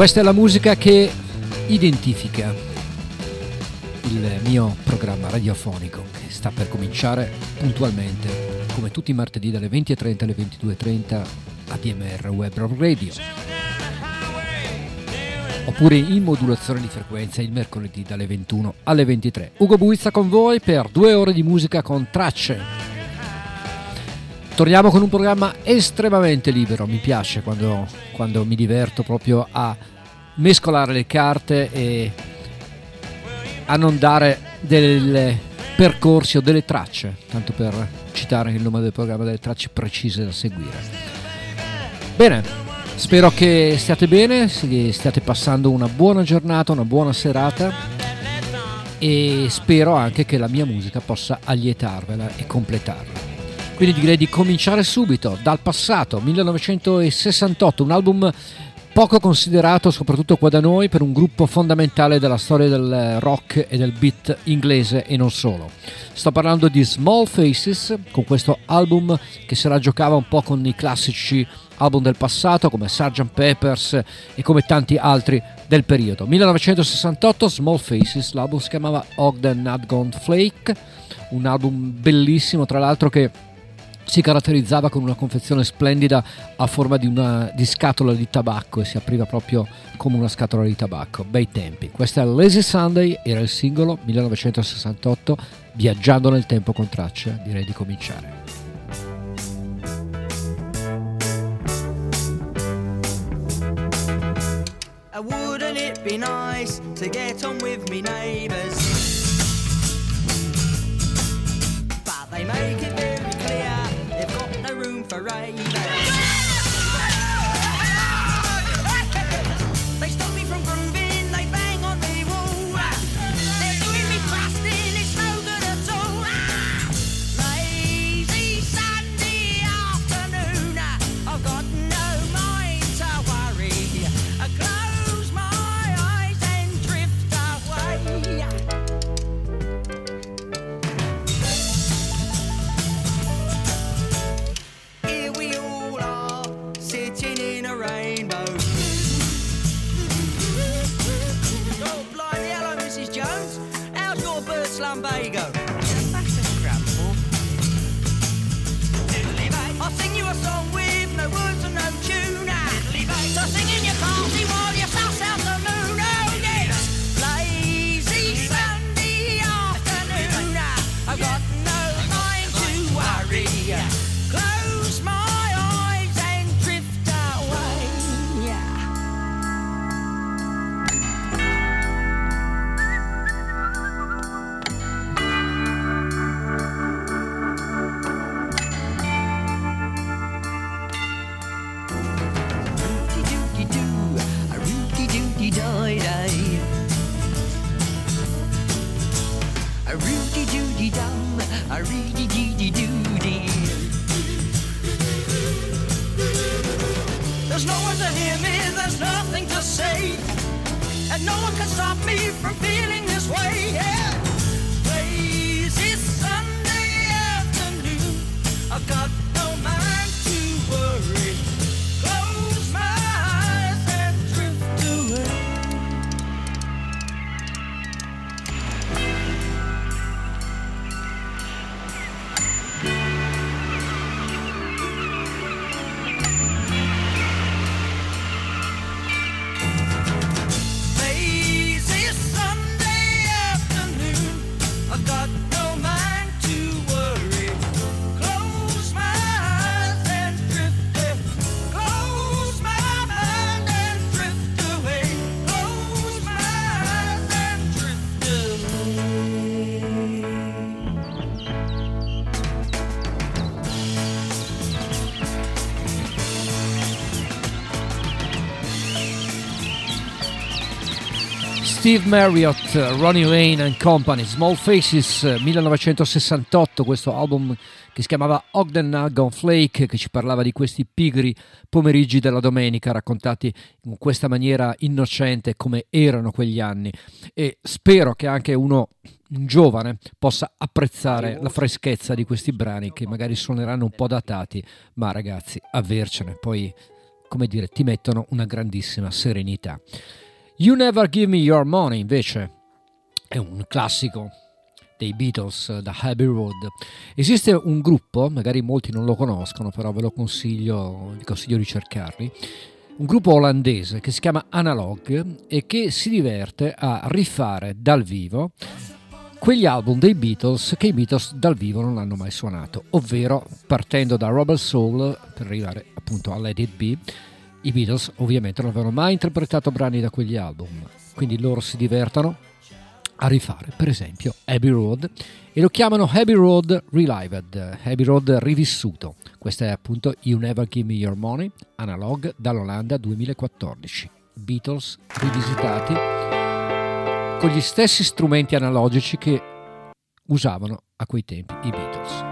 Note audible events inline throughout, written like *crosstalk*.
Questa è la musica che identifica il mio programma radiofonico che sta per cominciare puntualmente, come tutti i martedì dalle 20.30 alle 22.30 a DMR Web Radio. Oppure in modulazione di frequenza il mercoledì dalle 21 alle 23. Ugo Buizza con voi per due ore di musica con tracce. Torniamo con un programma estremamente libero, mi piace quando, quando mi diverto proprio a mescolare le carte e a non dei percorsi o delle tracce, tanto per citare il nome del programma, delle tracce precise da seguire. Bene, spero che stiate bene, che stiate passando una buona giornata, una buona serata e spero anche che la mia musica possa allietarvela e completarla. Quindi direi di cominciare subito dal passato, 1968, un album poco considerato soprattutto qua da noi per un gruppo fondamentale della storia del rock e del beat inglese e non solo. Sto parlando di Small Faces con questo album che se la giocava un po' con i classici album del passato come Sgt. Peppers e come tanti altri del periodo. 1968 Small Faces, l'album si chiamava Ogden Nadgone Flake, un album bellissimo tra l'altro che si caratterizzava con una confezione splendida a forma di, una, di scatola di tabacco e si apriva proprio come una scatola di tabacco. Bei tempi. Questa è Lazy Sunday, era il singolo 1968, viaggiando nel tempo con traccia, direi di cominciare. Wouldn't it be nice to get on with me neighbours? Steve Marriott, Ronnie Lane and Company, Small Faces 1968, questo album che si chiamava Ogden Nagon Flake, che ci parlava di questi pigri pomeriggi della domenica raccontati in questa maniera innocente come erano quegli anni e spero che anche uno un giovane possa apprezzare la freschezza di questi brani che magari suoneranno un po' datati, ma ragazzi, avercene, poi come dire, ti mettono una grandissima serenità. You Never Give Me Your Money invece è un classico dei Beatles da Abbey Road. Esiste un gruppo, magari molti non lo conoscono, però ve lo consiglio, vi consiglio di cercarli. Un gruppo olandese che si chiama Analog e che si diverte a rifare dal vivo quegli album dei Beatles che i Beatles dal vivo non hanno mai suonato, ovvero partendo da Robert Soul per arrivare appunto a Let It Be, i Beatles ovviamente non avevano mai interpretato brani da quegli album, quindi loro si divertono a rifare per esempio Abbey Road e lo chiamano Abbey Road Relived, Abbey Road rivissuto. Questo è appunto You Never Give Me Your Money, analog dall'Olanda 2014. Beatles rivisitati con gli stessi strumenti analogici che usavano a quei tempi i Beatles.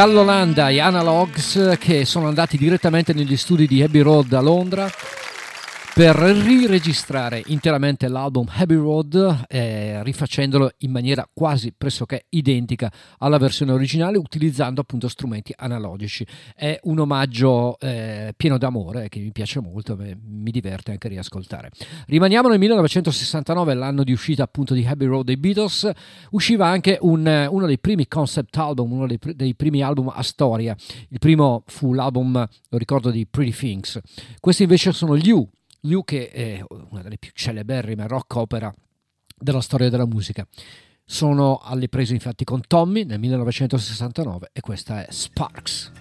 dall'Olanda gli Analogs che sono andati direttamente negli studi di Abbey Road a Londra per riregistrare interamente l'album Heavy Road, eh, rifacendolo in maniera quasi pressoché identica alla versione originale, utilizzando appunto strumenti analogici. È un omaggio eh, pieno d'amore che mi piace molto, beh, mi diverte anche riascoltare. Rimaniamo nel 1969, l'anno di uscita appunto di Heavy Road dei Beatles. Usciva anche un, uno dei primi concept album, uno dei, dei primi album a storia. Il primo fu l'album, lo ricordo, di Pretty Things. Questi invece sono gli U Liu che è una delle più celeberrime rock opera della storia della musica. Sono alle prese infatti con Tommy nel 1969 e questa è Sparks.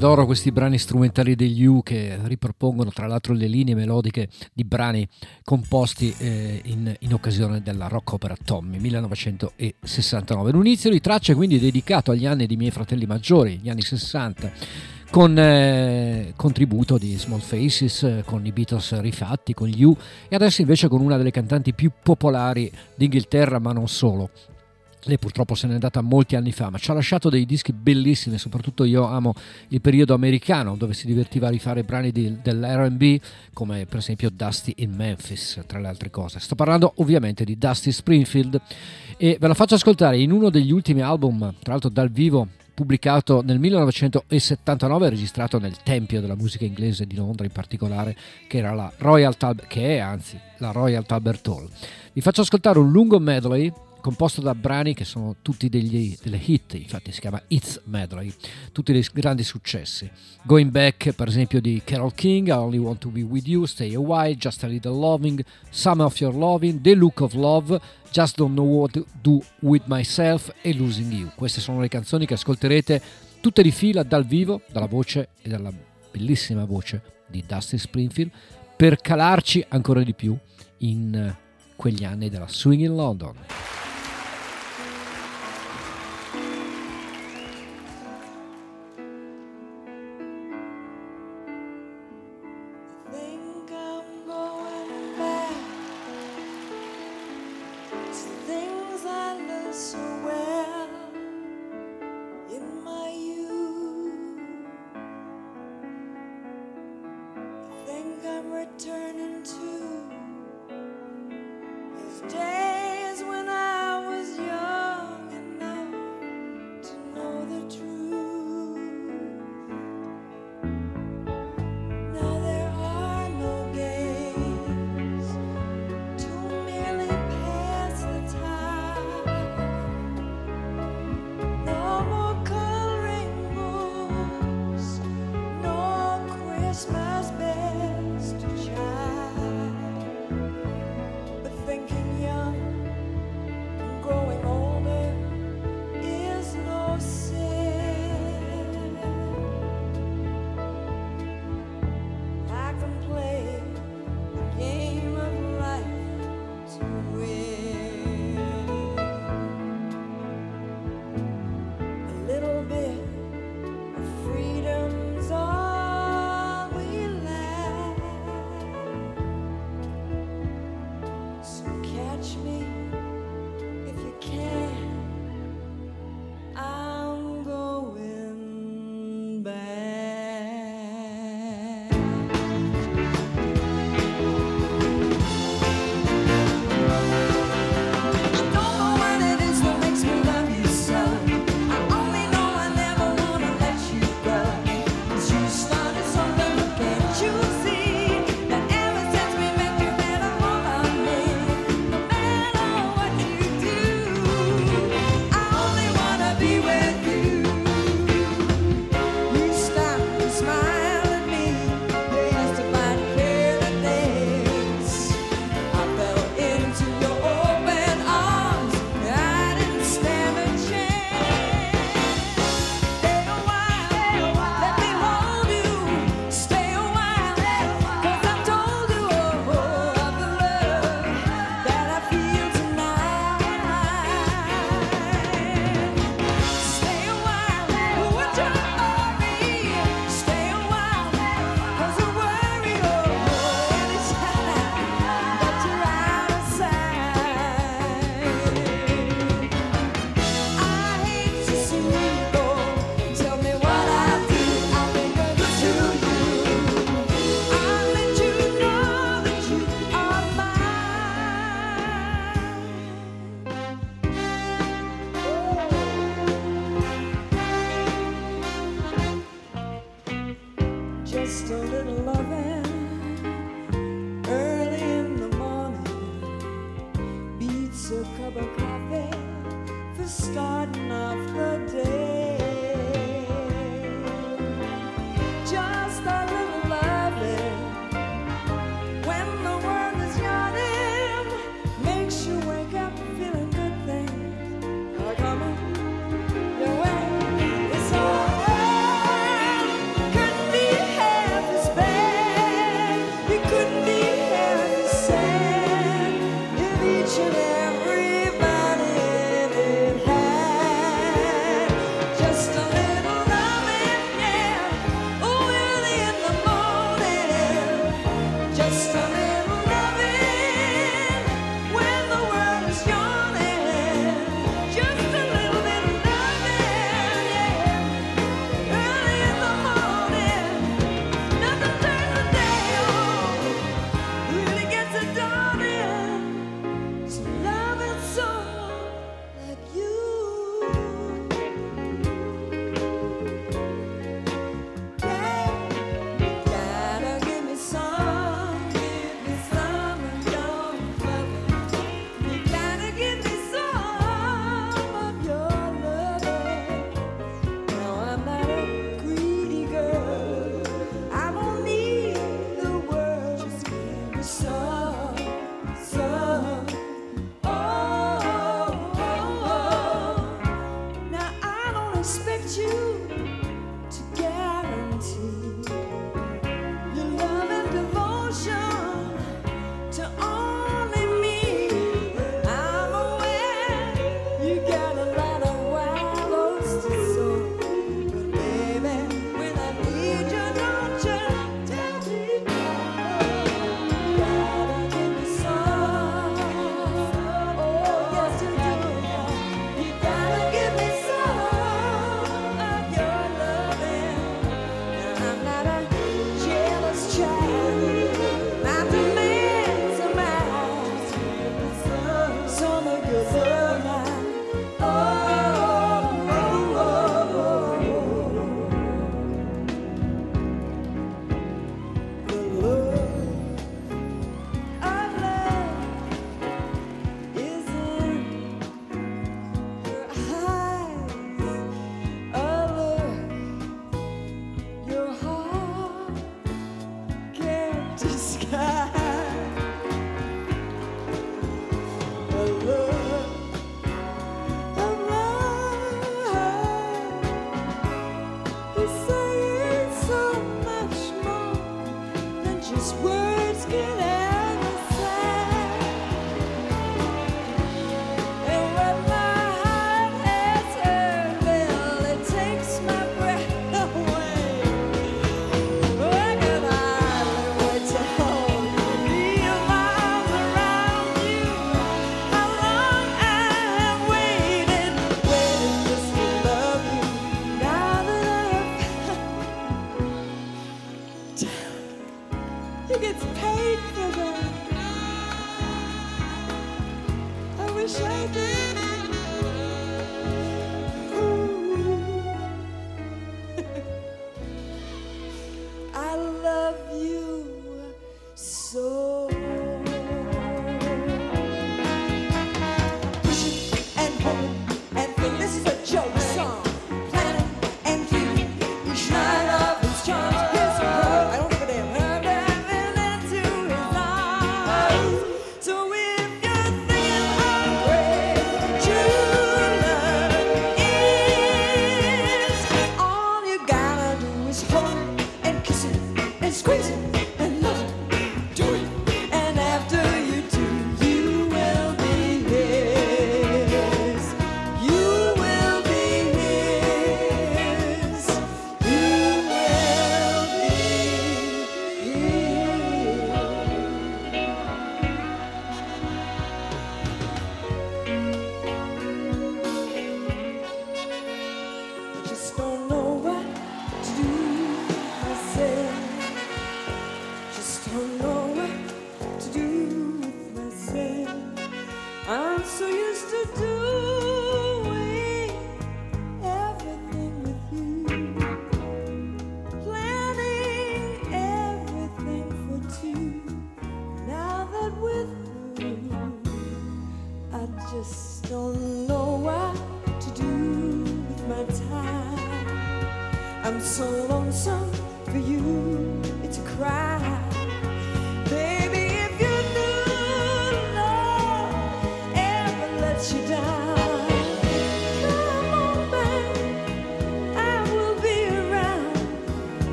Adoro questi brani strumentali degli U che ripropongono tra l'altro le linee melodiche di brani composti eh, in, in, occasione della rock opera Tommy 1969. Un inizio di traccia quindi dedicato agli anni dei miei fratelli maggiori, gli anni 60 con eh, contributo di Small Faces, con i Beatles rifatti, con gli U e adesso invece con una delle cantanti più popolari d'Inghilterra ma non solo, lei purtroppo se n'è andata molti anni fa, ma ci ha lasciato dei dischi bellissimi, soprattutto io amo il periodo americano dove si divertiva a rifare brani di, dell'RB come per esempio Dusty in Memphis, tra le altre cose. Sto parlando ovviamente di Dusty Springfield e ve la faccio ascoltare in uno degli ultimi album, tra l'altro dal vivo pubblicato nel 1979 registrato nel tempio della musica inglese di Londra in particolare che era la Royal Talbot che è anzi la Royal Talbot Hall vi faccio ascoltare un lungo medley composto da brani che sono tutti degli, delle hit, infatti si chiama Hits Medley, tutti dei grandi successi. Going Back, per esempio, di Carol King, I Only Want to Be With You, Stay a While, Just a Little Loving, Some of Your Loving, The Look of Love, Just Don't Know What to Do With Myself e Losing You. Queste sono le canzoni che ascolterete tutte di fila dal vivo, dalla voce e dalla bellissima voce di Dusty Springfield, per calarci ancora di più in quegli anni della Swing in London.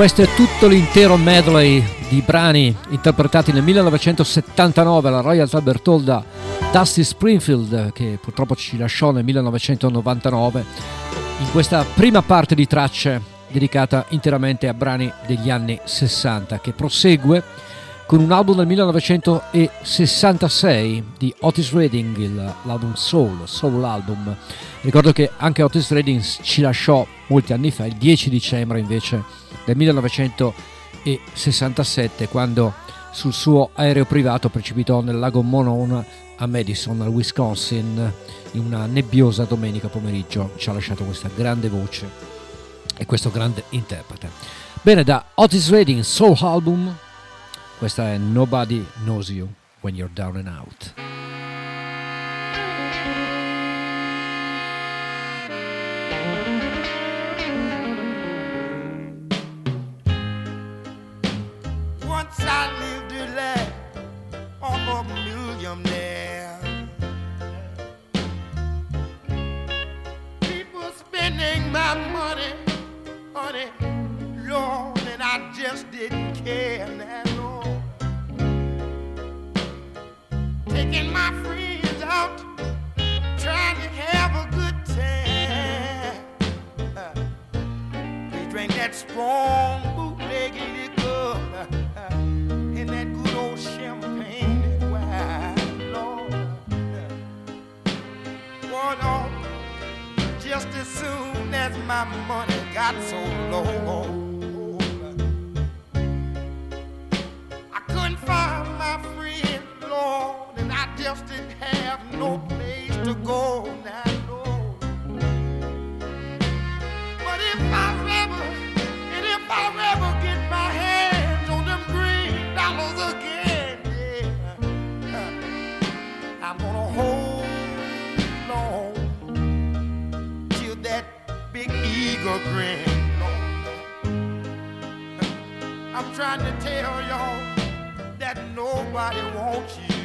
Questo è tutto l'intero medley di brani interpretati nel 1979 alla Royal Albert Hall da Dusty Springfield, che purtroppo ci lasciò nel 1999, in questa prima parte di tracce dedicata interamente a brani degli anni 60, che prosegue con un album del 1966 di Otis Redding, l'album Soul, Soul Album. Ricordo che anche Otis Redding ci lasciò molti anni fa, il 10 dicembre invece del 1967 quando sul suo aereo privato precipitò nel lago Monona a Madison, al Wisconsin, in una nebbiosa domenica pomeriggio. Ci ha lasciato questa grande voce e questo grande interprete. Bene, da Otis Redding Soul Album, questa è Nobody Knows You When You're Down and Out. my money, honey, Lord, and I just didn't care at all. Taking my friends out, trying to have a good time. Uh, they drank that strong bootleg liquor. my money got so low. I couldn't find my friend, Lord, and I just didn't have no place to go now. But if I ever, if I ever get my hands on them green dollars again, yeah, I'm gonna hold. grin. I'm trying to tell y'all that nobody wants you.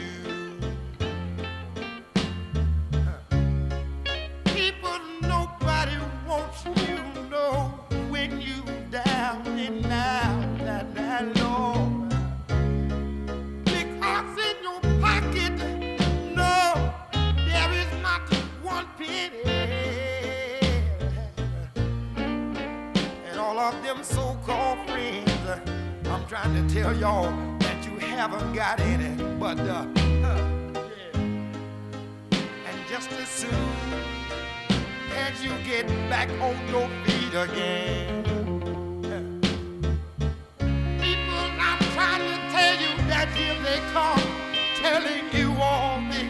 of them so-called friends. I'm trying to tell y'all that you haven't got any, but uh, and just as soon as you get back on your feet again, people, I'm trying to tell you that here they come, telling you all this.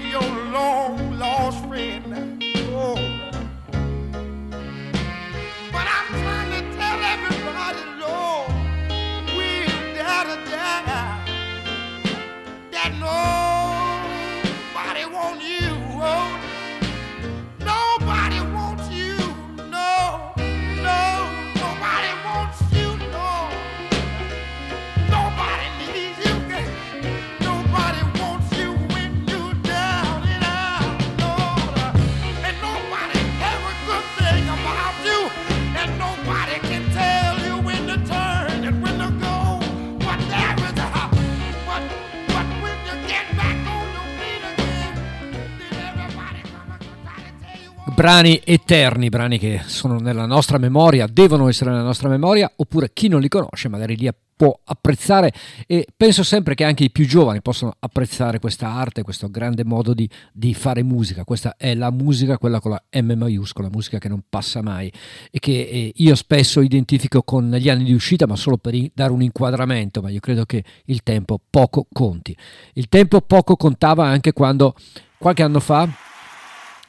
Brani eterni, brani che sono nella nostra memoria, devono essere nella nostra memoria, oppure chi non li conosce magari li può apprezzare e penso sempre che anche i più giovani possano apprezzare questa arte, questo grande modo di, di fare musica. Questa è la musica, quella con la M maiuscola, musica che non passa mai e che eh, io spesso identifico con gli anni di uscita, ma solo per dare un inquadramento, ma io credo che il tempo poco conti. Il tempo poco contava anche quando qualche anno fa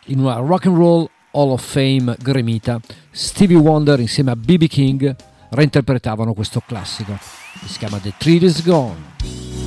in una rock and roll Hall of Fame gremita, Stevie Wonder insieme a BB King reinterpretavano questo classico si chiama The Treat Is Gone.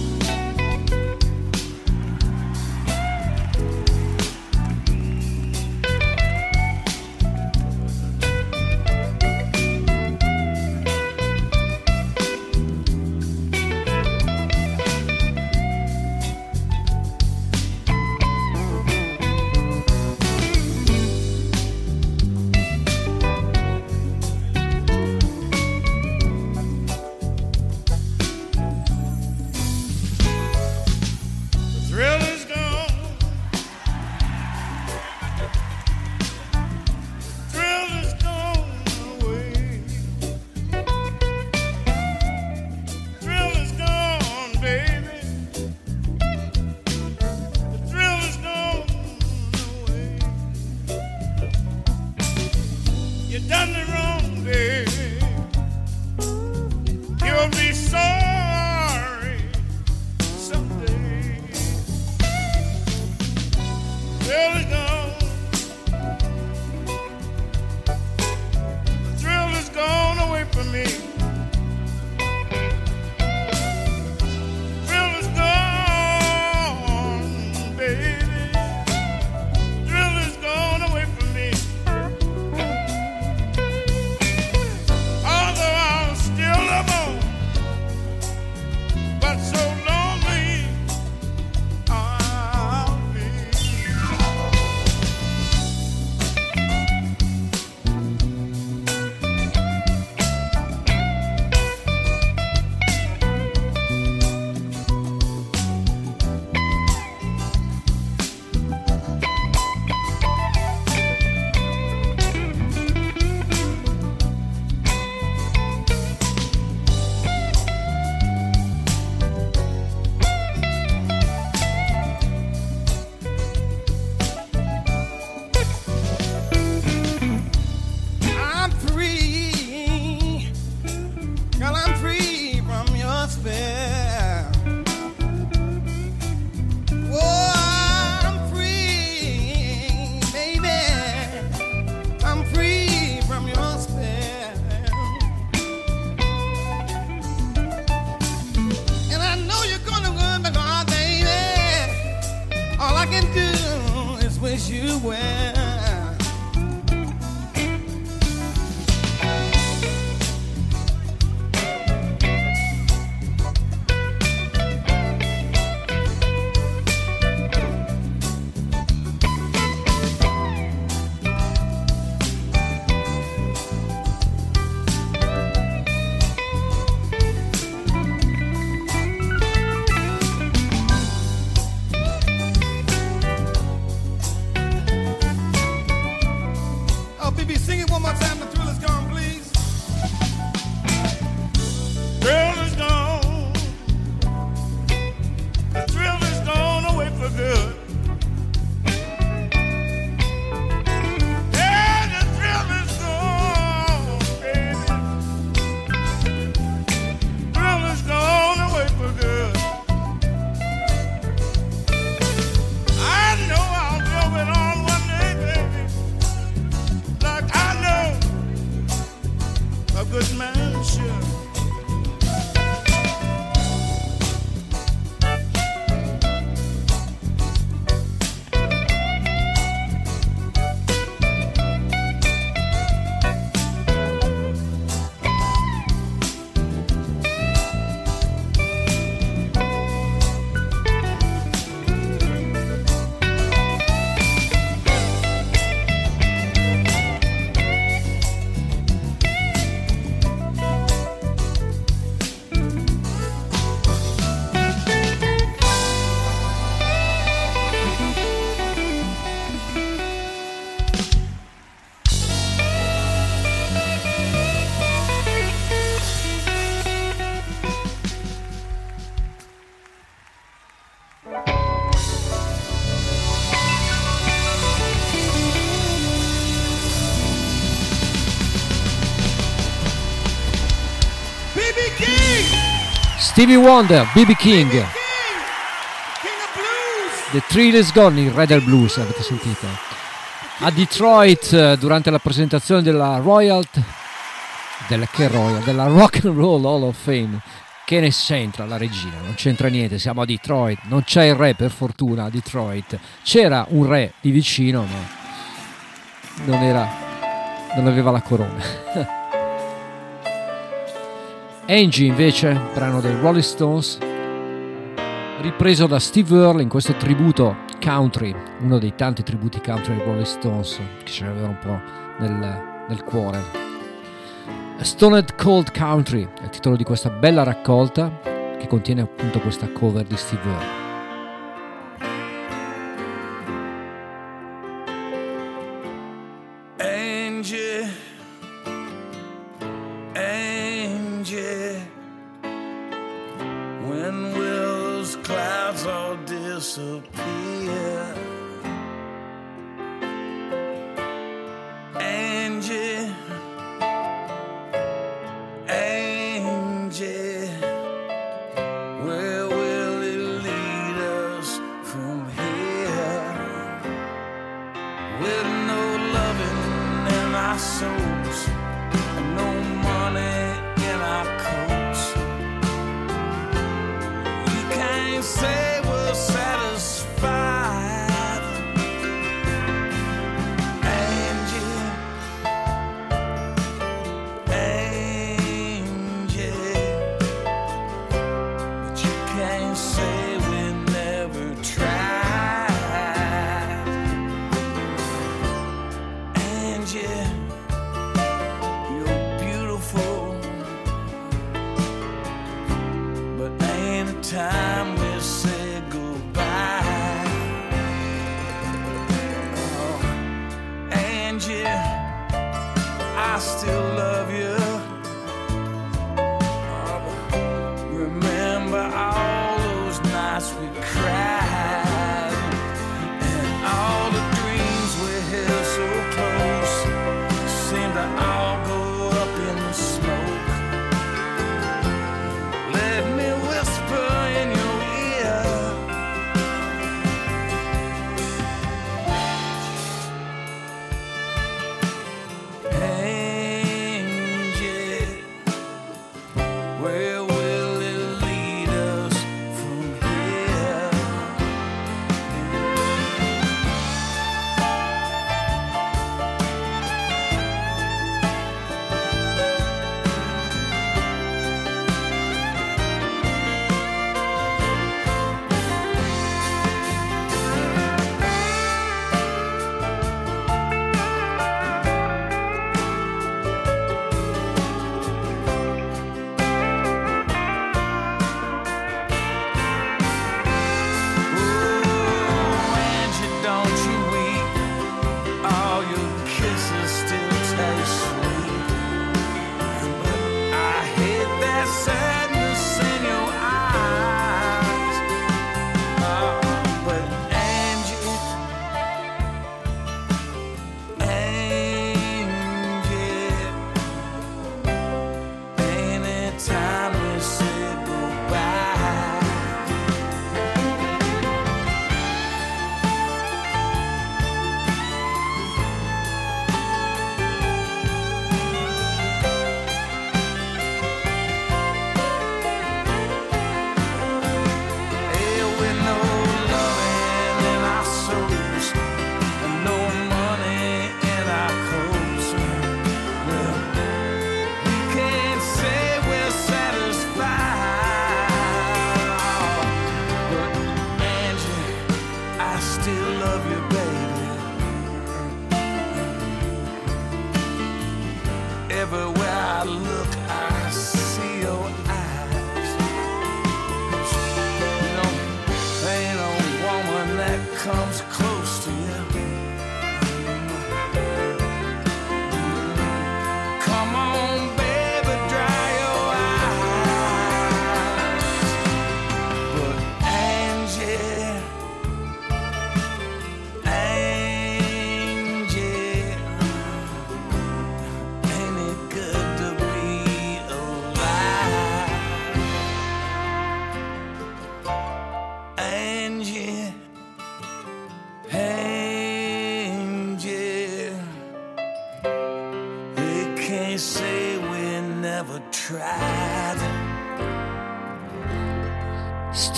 Stevie Wonder, BB King. The Thrill is Gone, il Red Blues, avete sentito? A Detroit, durante la presentazione della Royal, della, che Royal, della Rock and Roll Hall of Fame, che ne c'entra la regina? Non c'entra niente, siamo a Detroit, non c'è il re per fortuna a Detroit. C'era un re di vicino, ma non era, non aveva la corona. *laughs* Angie invece, brano dei Rolling Stones, ripreso da Steve Earle in questo tributo country, uno dei tanti tributi country dei Rolling Stones che ce l'avevano un po' nel, nel cuore. Stoned Cold Country è il titolo di questa bella raccolta che contiene appunto questa cover di Steve Earle.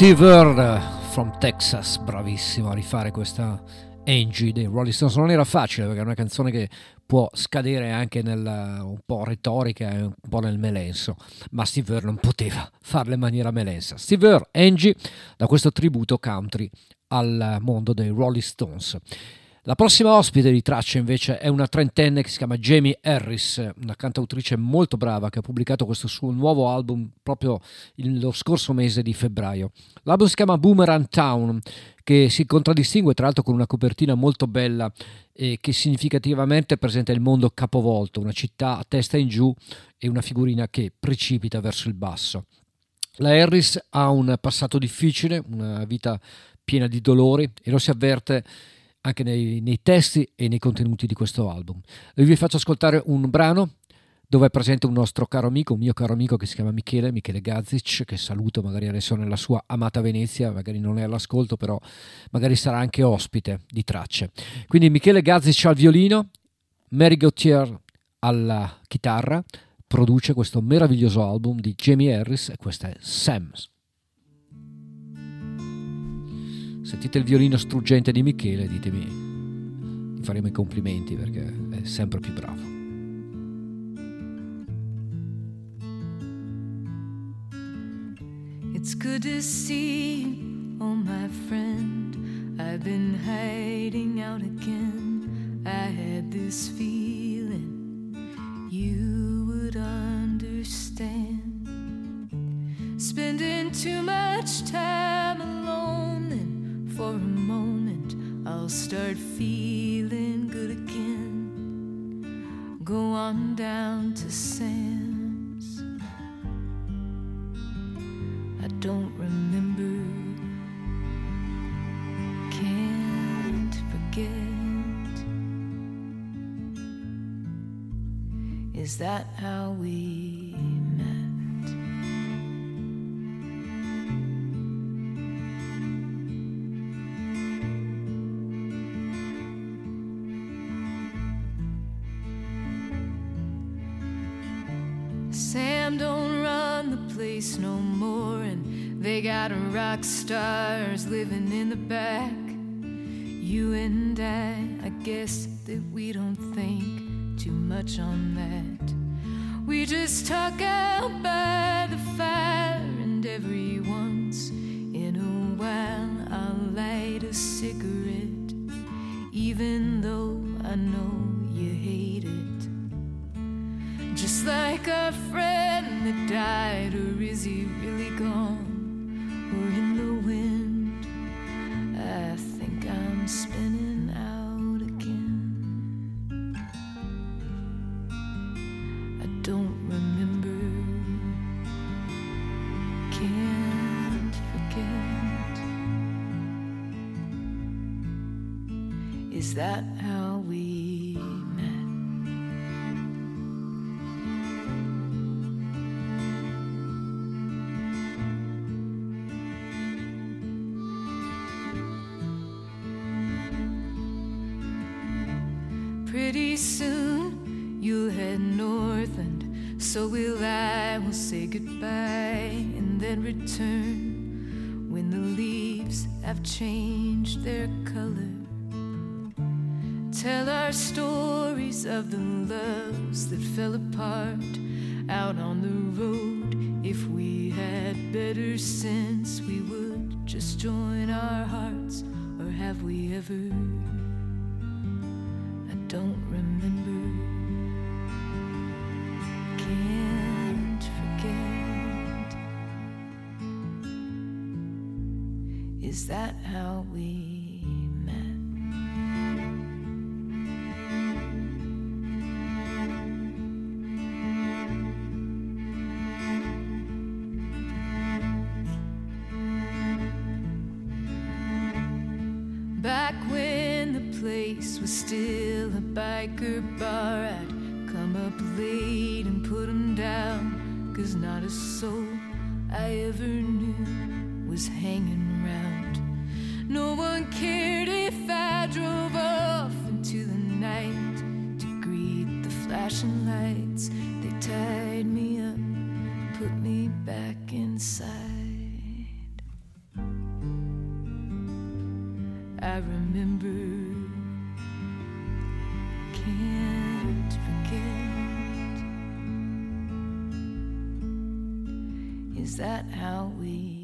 Steve Earle from Texas, bravissimo a rifare questa Angie dei Rolling Stones. Non era facile perché è una canzone che può scadere anche nel, un po' retorica e un po' nel melenso, ma Steve Earle non poteva farla in maniera melensa. Steve Earle, Angie, da questo tributo country al mondo dei Rolling Stones. La prossima ospite di traccia invece è una trentenne che si chiama Jamie Harris, una cantautrice molto brava che ha pubblicato questo suo nuovo album proprio lo scorso mese di febbraio. L'album si chiama Boomerang Town, che si contraddistingue tra l'altro con una copertina molto bella e che significativamente presenta il mondo capovolto, una città a testa in giù e una figurina che precipita verso il basso. La Harris ha un passato difficile, una vita piena di dolori e lo si avverte anche nei, nei, testi e nei contenuti di questo album. Io vi faccio ascoltare un brano dove è presente un nostro caro amico, un mio caro amico che si chiama Michele, Michele Gazic, che saluto magari adesso nella sua amata Venezia, magari non è all'ascolto, però magari sarà anche ospite di tracce. Quindi Michele Gazic al violino, Mary Gauthier alla chitarra, produce questo meraviglioso album di Jamie Harris e questa è Sam's. Sentite il violino struggente di Michele, ditemi, gli faremo i complimenti perché è sempre più bravo. It's good to see you, oh my friend. I've been hiding out again. I had this feeling you would understand. Spending too much time alone for a moment, I'll start feeling good again. Go on down to Sam's. I don't remember, can't forget. Is that how we place no more, and they got rock stars living in the back. You and I, I guess that we don't think too much on that. We just talk out by the fire, and every once in a while I'll light a cigarette, even though I know you hate it. Just like a friend that died, or is he really gone? Or in the wind? I think I'm spinning out again. I don't remember, can't forget. Is that Pretty soon you'll head north, and so will I. We'll say goodbye and then return when the leaves have changed their color. Tell our stories of the loves that fell apart out on the road. If we had better sense, we would just join our hearts, or have we ever? still a biker bar. I'd come up late and put him down. Cause not a soul I ever knew was hanging around. No one cared if I drove off into the night to greet the flashing lights. They tied me up, put me back inside. I remember that how we?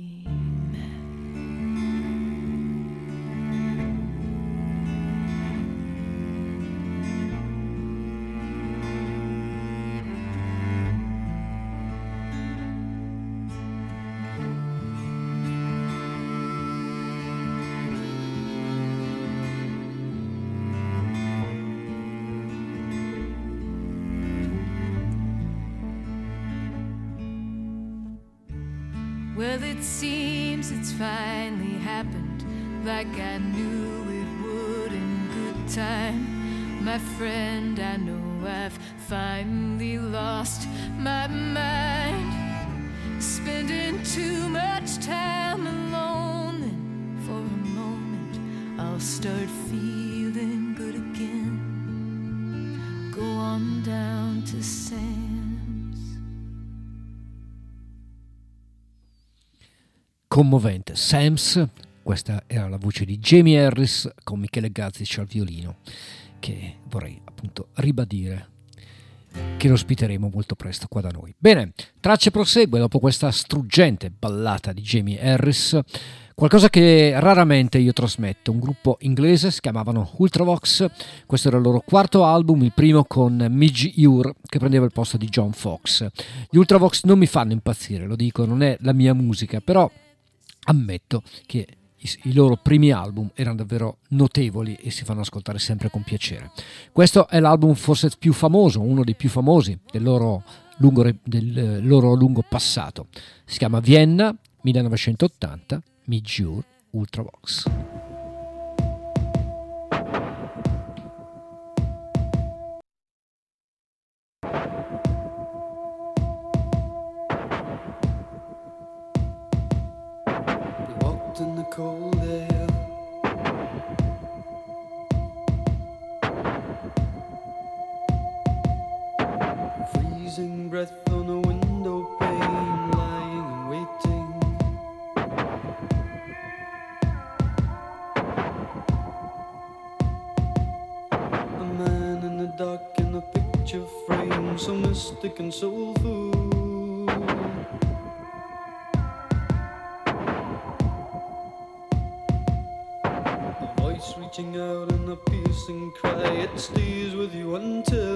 It seems it's finally happened like I knew it would in good time. My friend, I know I've finally lost my mind. Spending too much time commovente. Sams, questa era la voce di Jamie Harris con Michele Gazzic al violino, che vorrei appunto ribadire che lo ospiteremo molto presto qua da noi. Bene, tracce prosegue dopo questa struggente ballata di Jamie Harris. Qualcosa che raramente io trasmetto, un gruppo inglese si chiamavano Ultravox, questo era il loro quarto album, il primo con Midge Ure che prendeva il posto di John Fox. Gli Ultravox non mi fanno impazzire, lo dico, non è la mia musica, però ammetto che i, loro primi album erano davvero notevoli e si fanno ascoltare sempre con piacere. Questo è l'album forse più famoso, uno dei più famosi del loro lungo, del loro lungo passato. Si chiama Vienna 1980, Midjure Ultravox. cold air. Freezing breath on a window pane, lying and waiting. A man in the dark in a picture frame, so mystic and so out in a peace and cry. It stays with you until.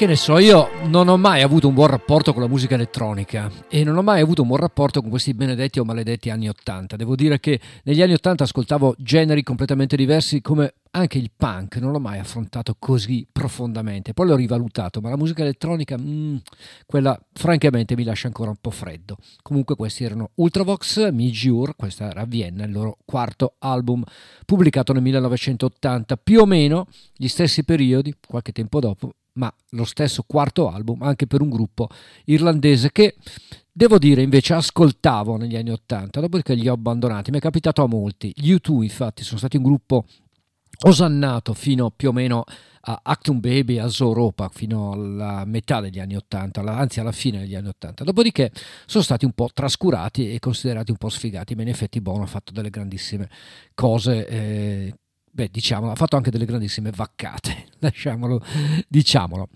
Che ne so, io non ho mai avuto un buon rapporto con la musica elettronica e non ho mai avuto un buon rapporto con questi benedetti o maledetti anni Ottanta. Devo dire che negli anni Ottanta ascoltavo generi completamente diversi come anche il punk, non l'ho mai affrontato così profondamente. Poi l'ho rivalutato, ma la musica elettronica, mm, quella francamente mi lascia ancora un po' freddo. Comunque questi erano Ultravox, Mi Jure, questa era a Vienna, il loro quarto album pubblicato nel 1980, più o meno gli stessi periodi, qualche tempo dopo, ma lo stesso quarto album anche per un gruppo irlandese che devo dire invece ascoltavo negli anni Ottanta, dopodiché li ho abbandonati. Mi è capitato a molti. Gli U2 infatti sono stati un gruppo osannato fino più o meno a Actum Baby, a Zoropa, fino alla metà degli anni Ottanta, anzi alla fine degli anni Ottanta. Dopodiché sono stati un po' trascurati e considerati un po' sfigati, ma in effetti Bono ha fatto delle grandissime cose eh, beh, diciamolo, ha fatto anche delle grandissime vaccate, *laughs* lasciamolo, diciamolo.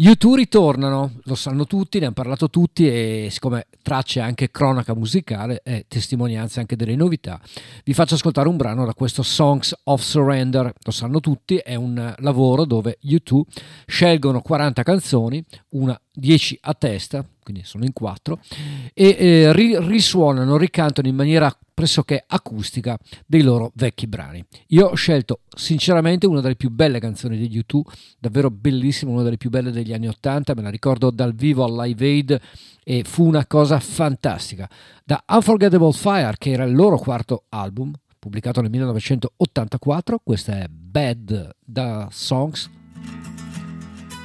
U2 ritornano, lo sanno tutti, ne hanno parlato tutti e siccome tracce anche cronaca musicale e testimonianze anche delle novità, vi faccio ascoltare un brano da questo Songs of Surrender, lo sanno tutti, è un lavoro dove U2 scelgono 40 canzoni, una 10 a testa, quindi sono in 4, e eh, risuonano, ricantano in maniera pressoché acustica dei loro vecchi brani. Io ho scelto sinceramente una delle più belle canzoni degli U2, davvero bellissima, una delle più belle degli anni 80, me la ricordo dal vivo al Live Aid e fu una cosa fantastica. Da Unforgettable Fire, che era il loro quarto album, pubblicato nel 1984, questa è Bad da Songs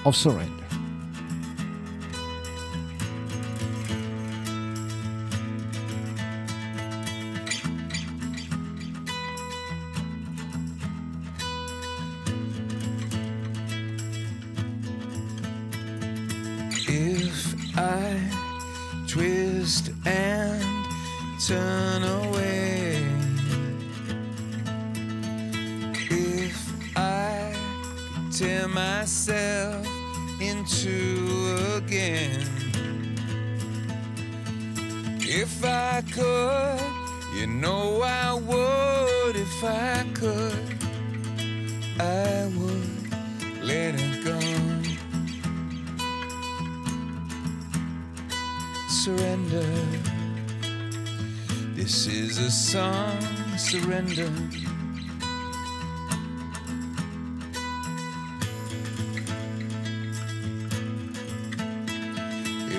of Surrender. I twist and turn away. If I tear myself into again, if I could, you know I would. If I could, I would let it go. Surrender. This is a song, surrender.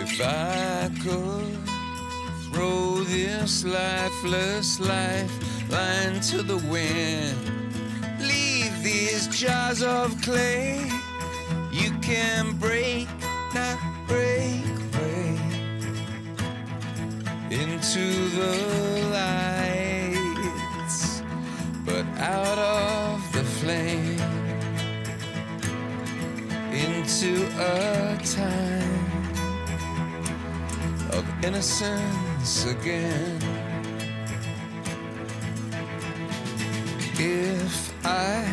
If I could throw this lifeless lifeline to the wind, leave these jars of clay you can break, not break into the lights, but out of the flame into a time of innocence again. If I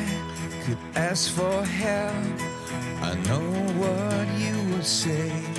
could ask for help, I know what you would say.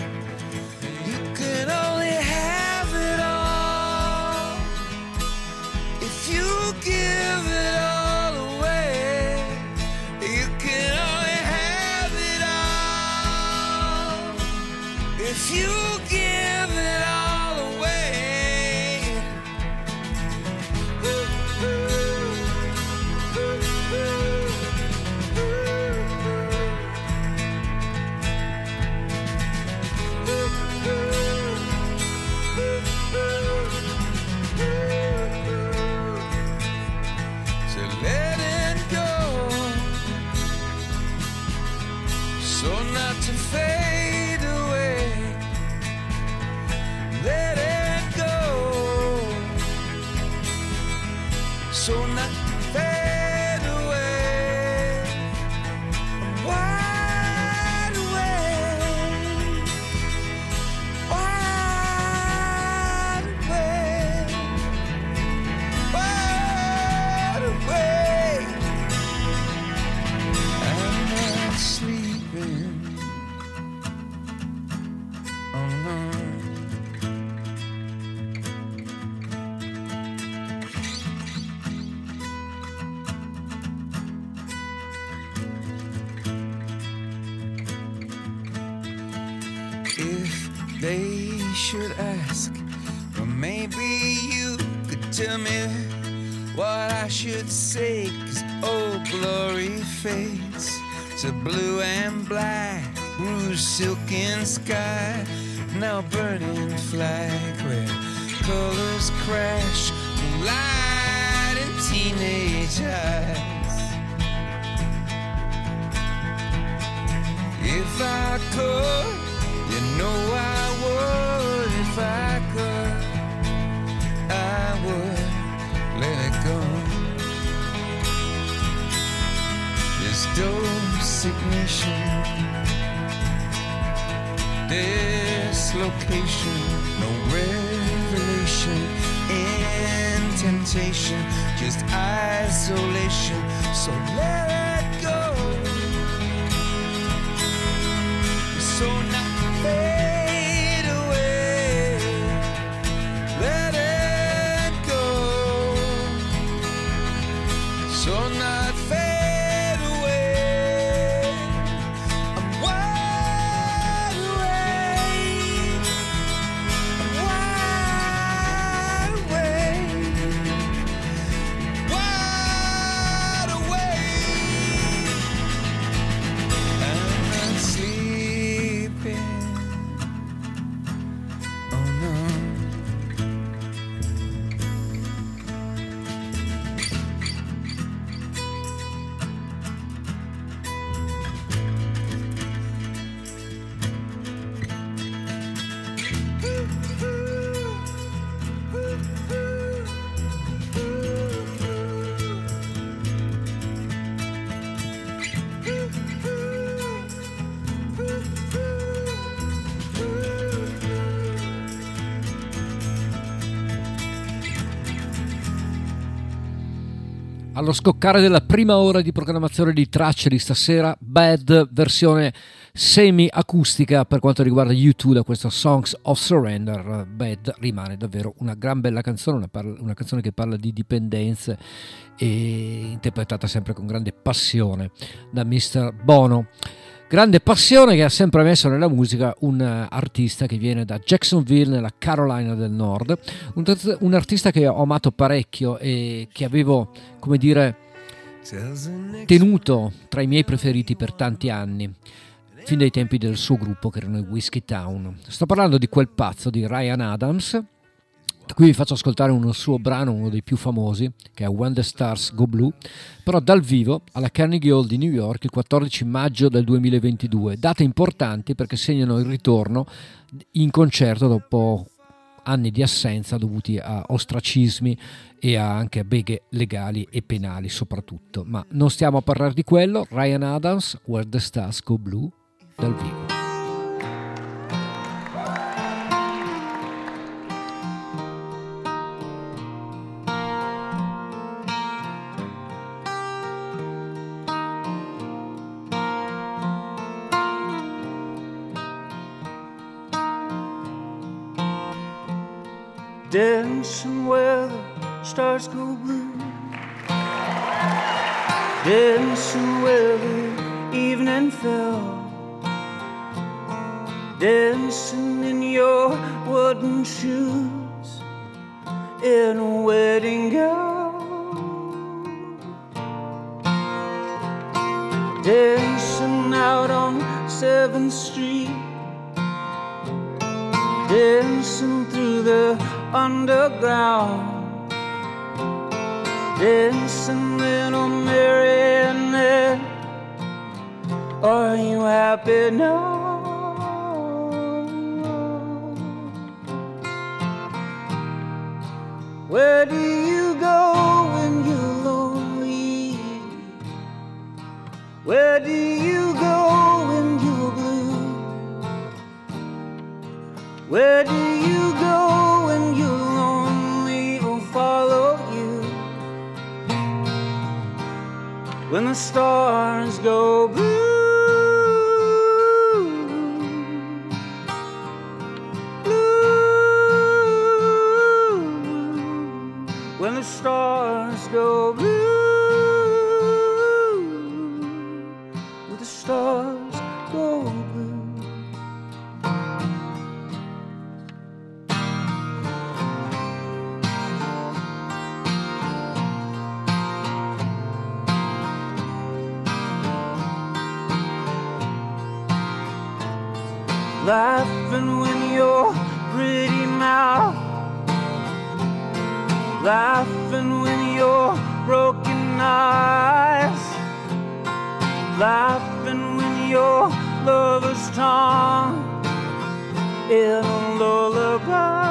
Silken sky. Now burning flag where colors crash, light in teenage eyes. If I could, you know I would. If I could, I would let it go. This dosignation, this location, no revelation in temptation, just isolation. So let Allo scoccare della prima ora di programmazione di tracce di stasera, Bad versione semi-acustica per quanto riguarda YouTube da questo Songs of Surrender. Bad rimane davvero una gran bella canzone, una, parla- una canzone che parla di dipendenze e interpretata sempre con grande passione da Mr. Bono. Grande passione che ha sempre messo nella musica un eh, artista che viene da Jacksonville nella Carolina del Nord, un, un artista che ho amato parecchio e che avevo, come dire, tenuto tra i miei preferiti per tanti anni, fin dai tempi del suo gruppo che erano i Whiskey Town. Sto parlando di quel pazzo di Ryan Adams, cui vi faccio ascoltare uno suo brano, uno dei più famosi, che è When the Stars Go Blue, però dal vivo alla Carnegie Hall di New York il 14 maggio del 2022. Date importanti perché segnano il ritorno in concerto dopo anni di assenza dovuti a ostracismi e a anche a beghe legali e penali soprattutto. Ma non stiamo a parlare di quello. Ryan Adams, Where the Stars Go Blue, dal vivo. Dancing where the stars go blue. Dancing where the evening fell. Dancing in your wooden shoes. In a wedding gown. Dancing out on 7th Street. Dancing through the underground, dancing little marionette. Are you happy now? Where do you go when you're lonely? Where do you go Where do you go when you're lonely? I'll follow you. When the stars go blue. blue, When the stars go laughing when your broken eyes, laughing when your lover's tongue in a lullaby.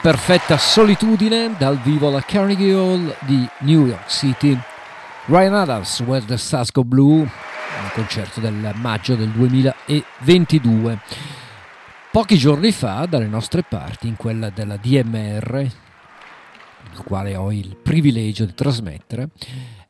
Perfetta solitudine dal vivo alla Carnegie Hall di New York City. Ryan Adams, Where the Stars Go Blue, un concerto del maggio del 2022. Pochi giorni fa, dalle nostre parti, in quella della DMR, il quale ho il privilegio di trasmettere,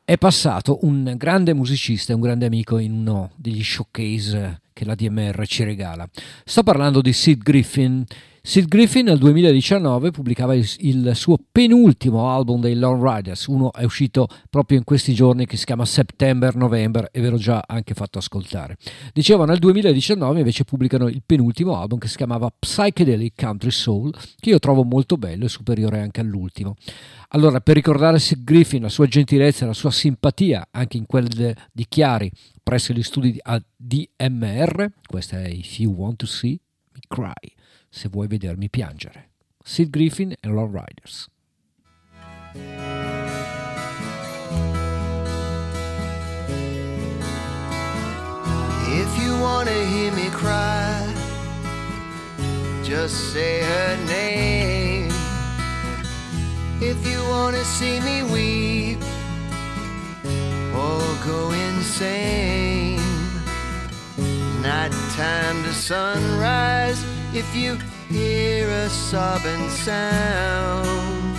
è passato un grande musicista e un grande amico in uno degli showcase che la DMR ci regala. Sto parlando di Sid Griffin. Sid Griffin nel 2019 pubblicava il, il suo penultimo album dei Lone Riders, uno è uscito proprio in questi giorni che si chiama September November e ve l'ho già anche fatto ascoltare. Dicevo nel 2019 invece pubblicano il penultimo album che si chiamava Psychedelic Country Soul, che io trovo molto bello e superiore anche all'ultimo. Allora, per ricordare Sid Griffin, la sua gentilezza e la sua simpatia anche in quelle di Chiari presso gli studi di ADMR, questa è If You Want to See Me Cry, se vuoi vedermi piangere. Sid Griffin e Love Riders. If you wanna hear me cry, just say her name. If you wanna see me weep or go insane, nighttime to sunrise. If you hear a sobbing sound,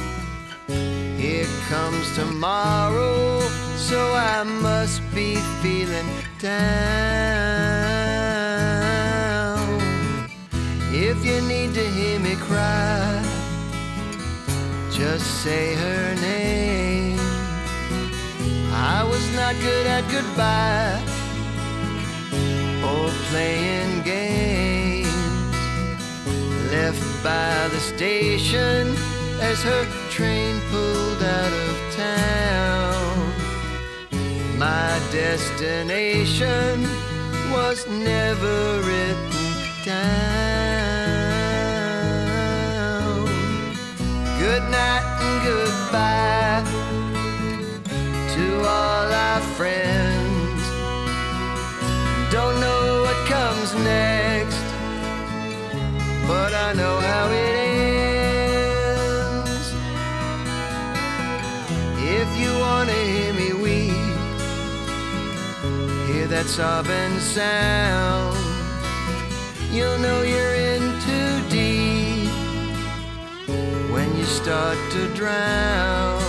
here comes tomorrow, so I must be feeling down. If you need to hear me cry, just say her name. I was not good at goodbye or playing games. Left by the station as her train pulled out of town. My destination was never written down. Good night that sobbing sound. You'll know you're in too deep when you start to drown.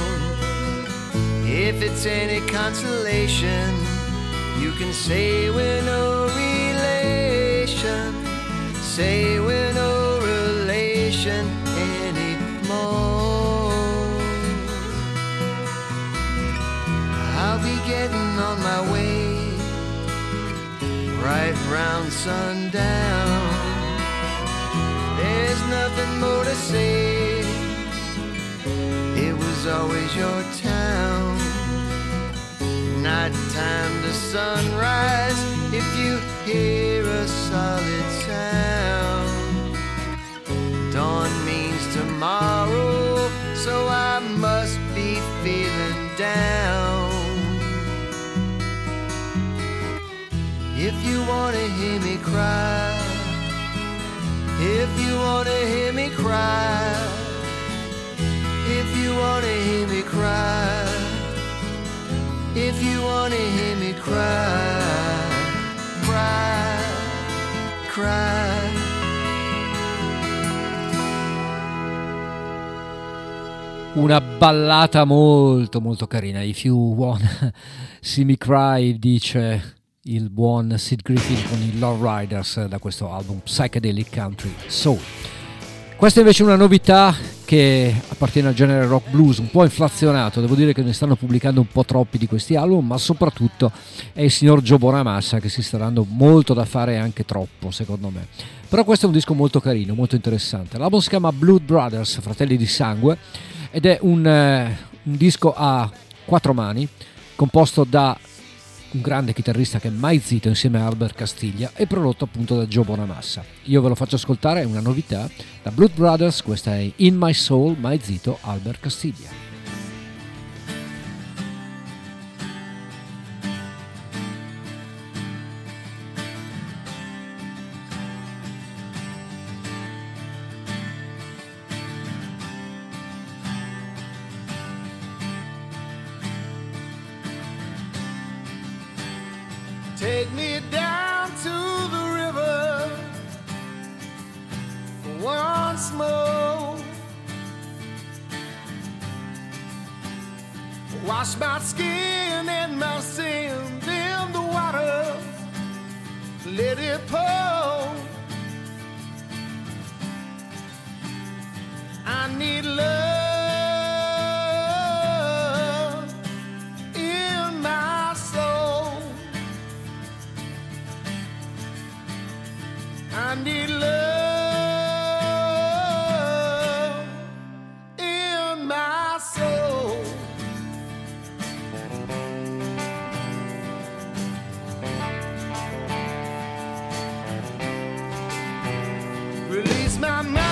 If it's any consolation, you can say we're no relation. Say we're no relation anymore. I'll be getting on my way right round sundown. There's nothing more to say. It was always your town. Nighttime to sunrise, if you hear a solid sound. Dawn means tomorrow, so I must be feeling down. Wanna hear me cry, if you wanna hear me cry, if you wanna hear me cry, if you wanna hear me cry, cry, cry. Una ballata molto molto carina. If you wanna *laughs* see me cry, dice il buon Sid Griffin con i Love Riders da questo album Psychedelic Country Soul. Questa invece è una novità che appartiene al genere rock blues, un po' inflazionato, devo dire che ne stanno pubblicando un po' troppi di questi album, ma soprattutto è il signor Joe Bonamassa che si sta dando molto da fare anche troppo, secondo me. Però questo è un disco molto carino, molto interessante. L'album si chiama Blood Brothers, Fratelli di Sangue, ed è un, eh, un disco a quattro mani, composto da un grande chitarrista che è mai zitto insieme a Albert Castiglia e prodotto appunto da Joe Bonamassa. Io ve lo faccio ascoltare, è una novità, da Blood Brothers, questa è In My Soul, mai zitto Albert Castiglia. My mind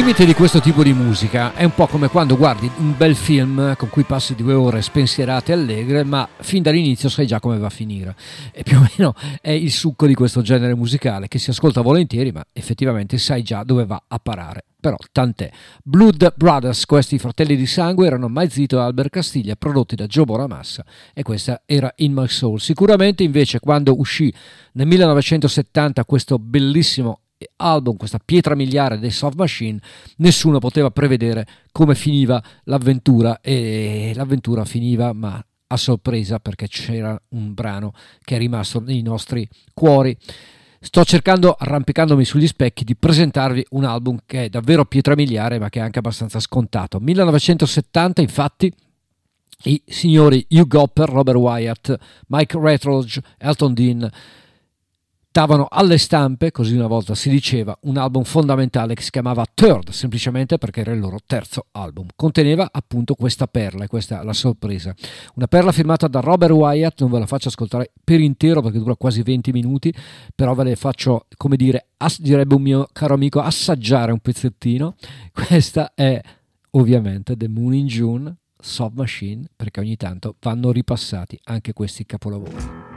limite di questo tipo di musica è un po' come quando guardi un bel film con cui passi due ore spensierate e allegre, ma fin dall'inizio sai già come va a finire. E più o meno è il succo di questo genere musicale che si ascolta volentieri, ma effettivamente sai già dove va a parare. Però tant'è. Blood Brothers, questi fratelli di sangue, erano Mai Zito e Albert Castiglia, prodotti da Joe Bonamassa, e questa era In My Soul. Sicuramente invece quando uscì nel 1970 questo bellissimo album, questa pietra miliare dei Soft Machine, nessuno poteva prevedere come finiva l'avventura e l'avventura finiva ma a sorpresa perché c'era un brano che è rimasto nei nostri cuori. Sto cercando, arrampicandomi sugli specchi, di presentarvi un album che è davvero pietra miliare ma che è anche abbastanza scontato. 1970 infatti i signori Hugh Gopper, Robert Wyatt, Mike Retrodge, Elton Dean davano alle stampe, così una volta si diceva, un album fondamentale che si chiamava Third, semplicemente perché era il loro terzo album. Conteneva appunto questa perla, e questa è la sorpresa. Una perla firmata da Robert Wyatt, non ve la faccio ascoltare per intero perché dura quasi 20 minuti, però ve le faccio, come dire, ass- direbbe un mio caro amico, assaggiare un pezzettino. *laughs* Questa è ovviamente The Moon in June, Soft Machine, perché ogni tanto vanno ripassati anche questi capolavori.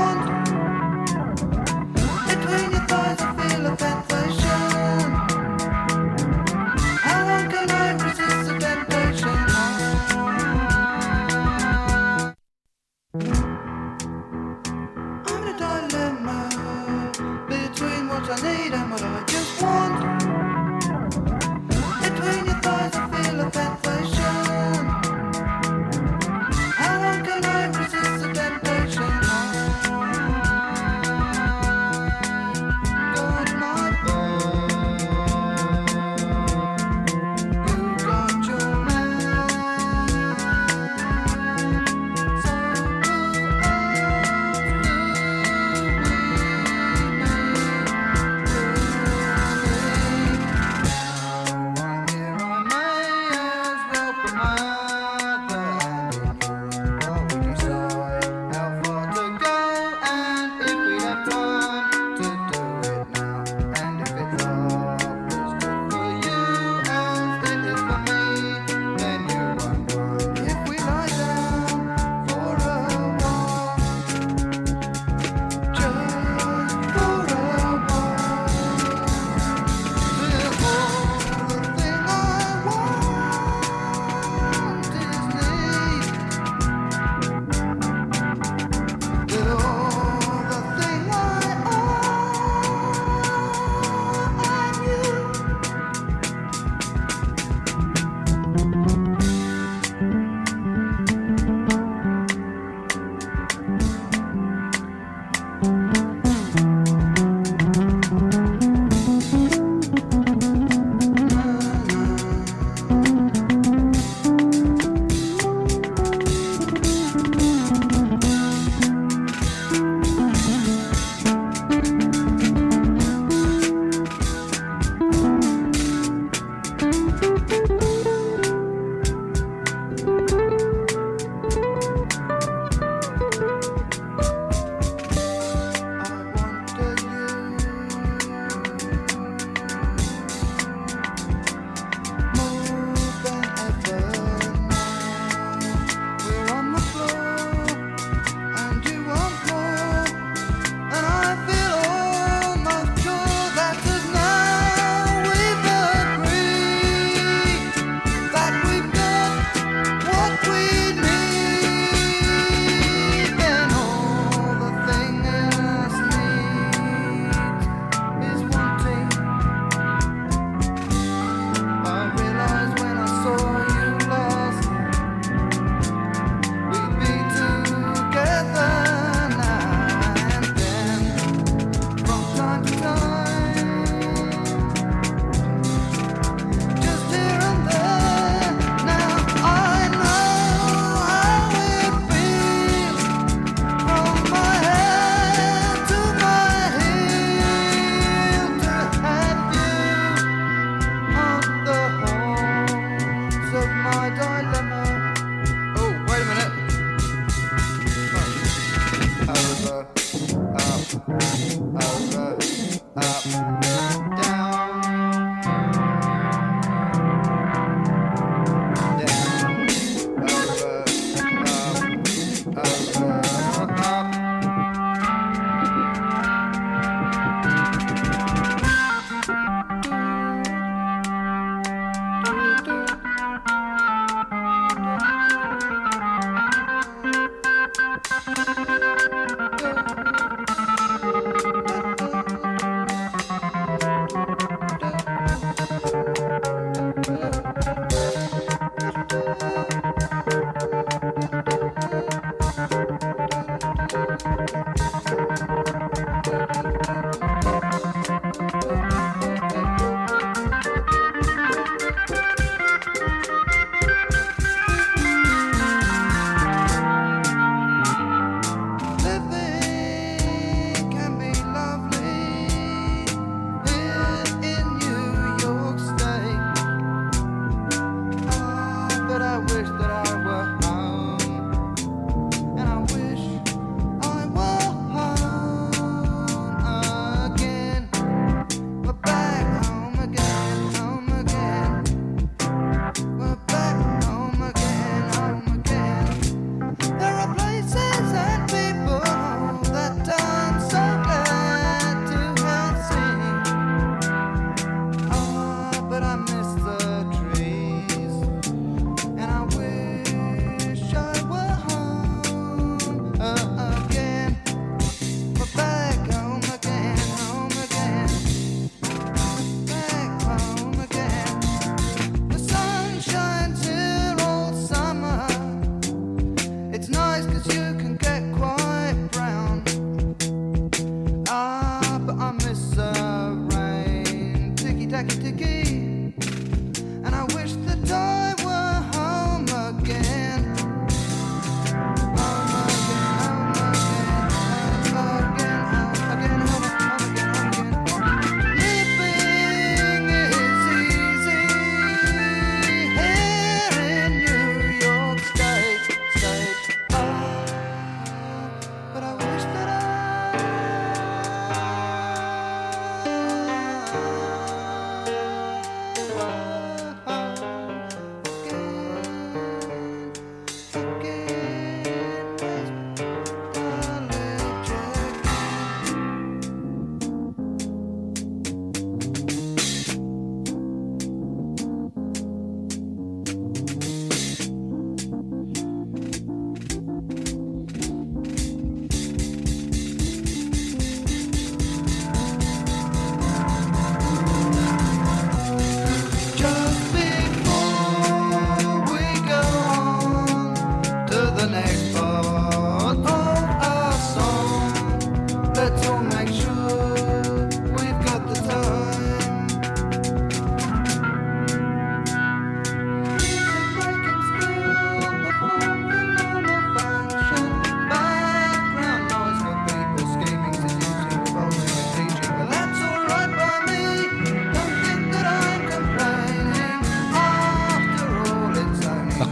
I just want. Between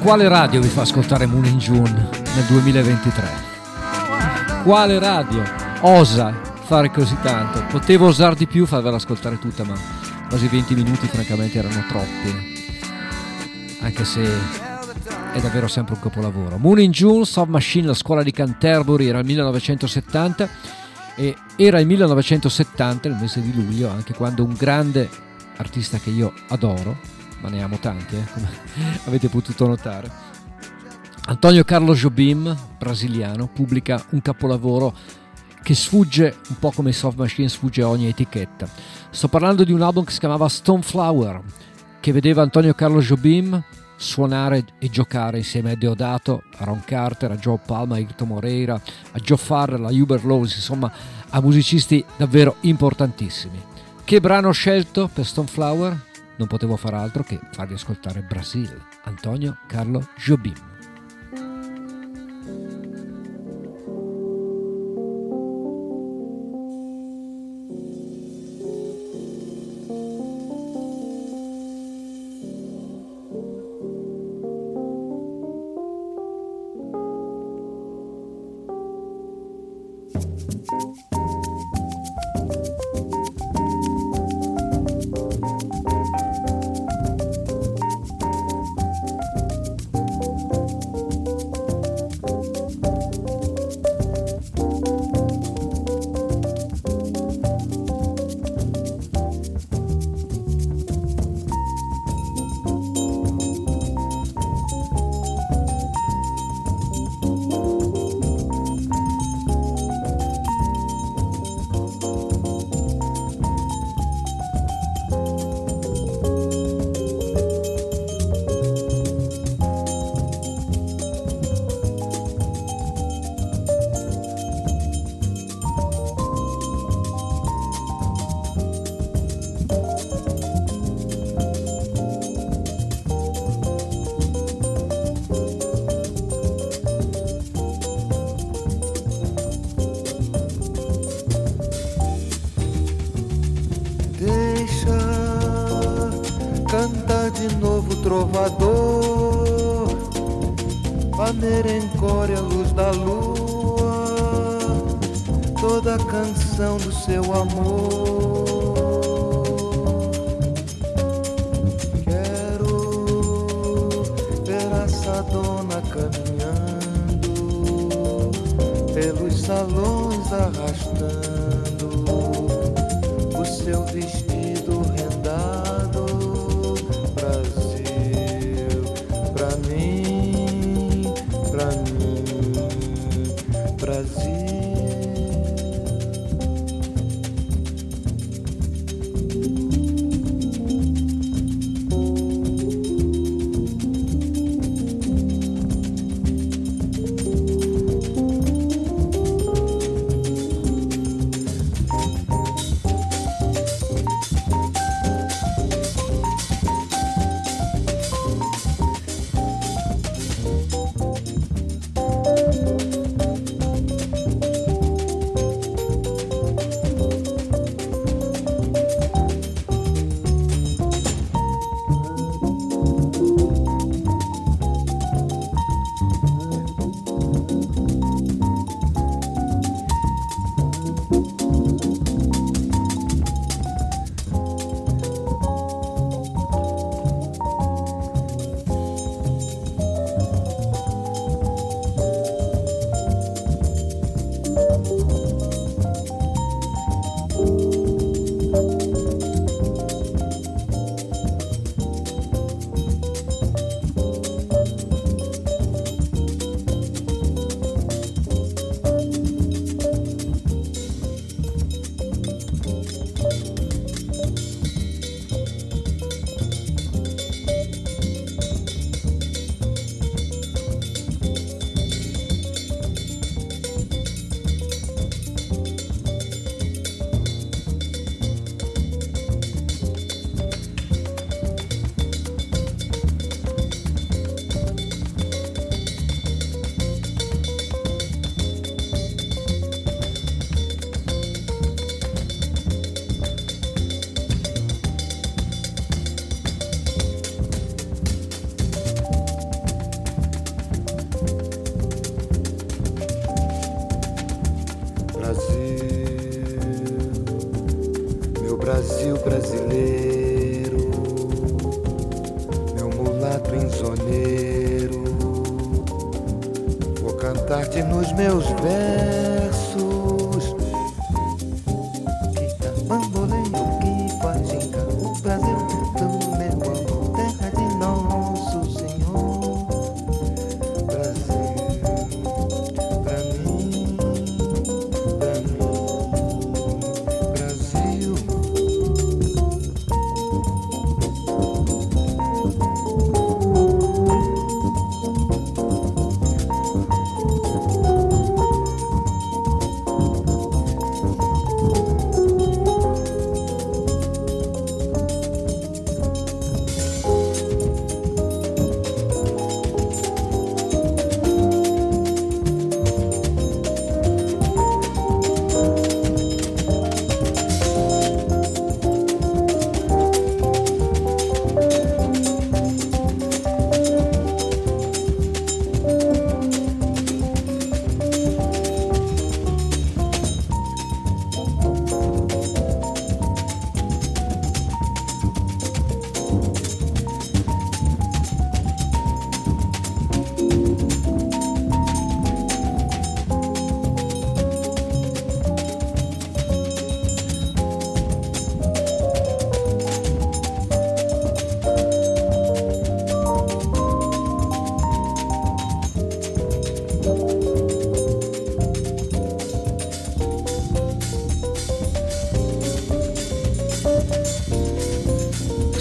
quale radio vi fa ascoltare Moon in June nel 2023? Quale radio osa fare così tanto? Potevo osare di più, farvela ascoltare tutta, ma quasi 20 minuti francamente erano troppi. Anche se è davvero sempre un capolavoro. Moon in June, Soft Machine, la scuola di Canterbury, era il 1970 e era il 1970, il mese di luglio, anche quando un grande artista che io adoro, ma ne amo tanti, eh, come *laughs* avete potuto notare, Antonio Carlo Jobim, brasiliano, pubblica un capolavoro che sfugge un po' come Soft Machine sfugge a ogni etichetta. Sto parlando di un album che si chiamava Stoneflower, che vedeva Antonio Carlo Jobim suonare e giocare insieme a Deodato, a Ron Carter, a Joe Palma, a Irto Moreira, a Joe Farrell, a Hubert Lowes, insomma a musicisti davvero importantissimi. Che brano ho scelto per Stoneflower? Non potevo far altro che farvi ascoltare Brasil, Antonio Carlo Jobim. meus velhos.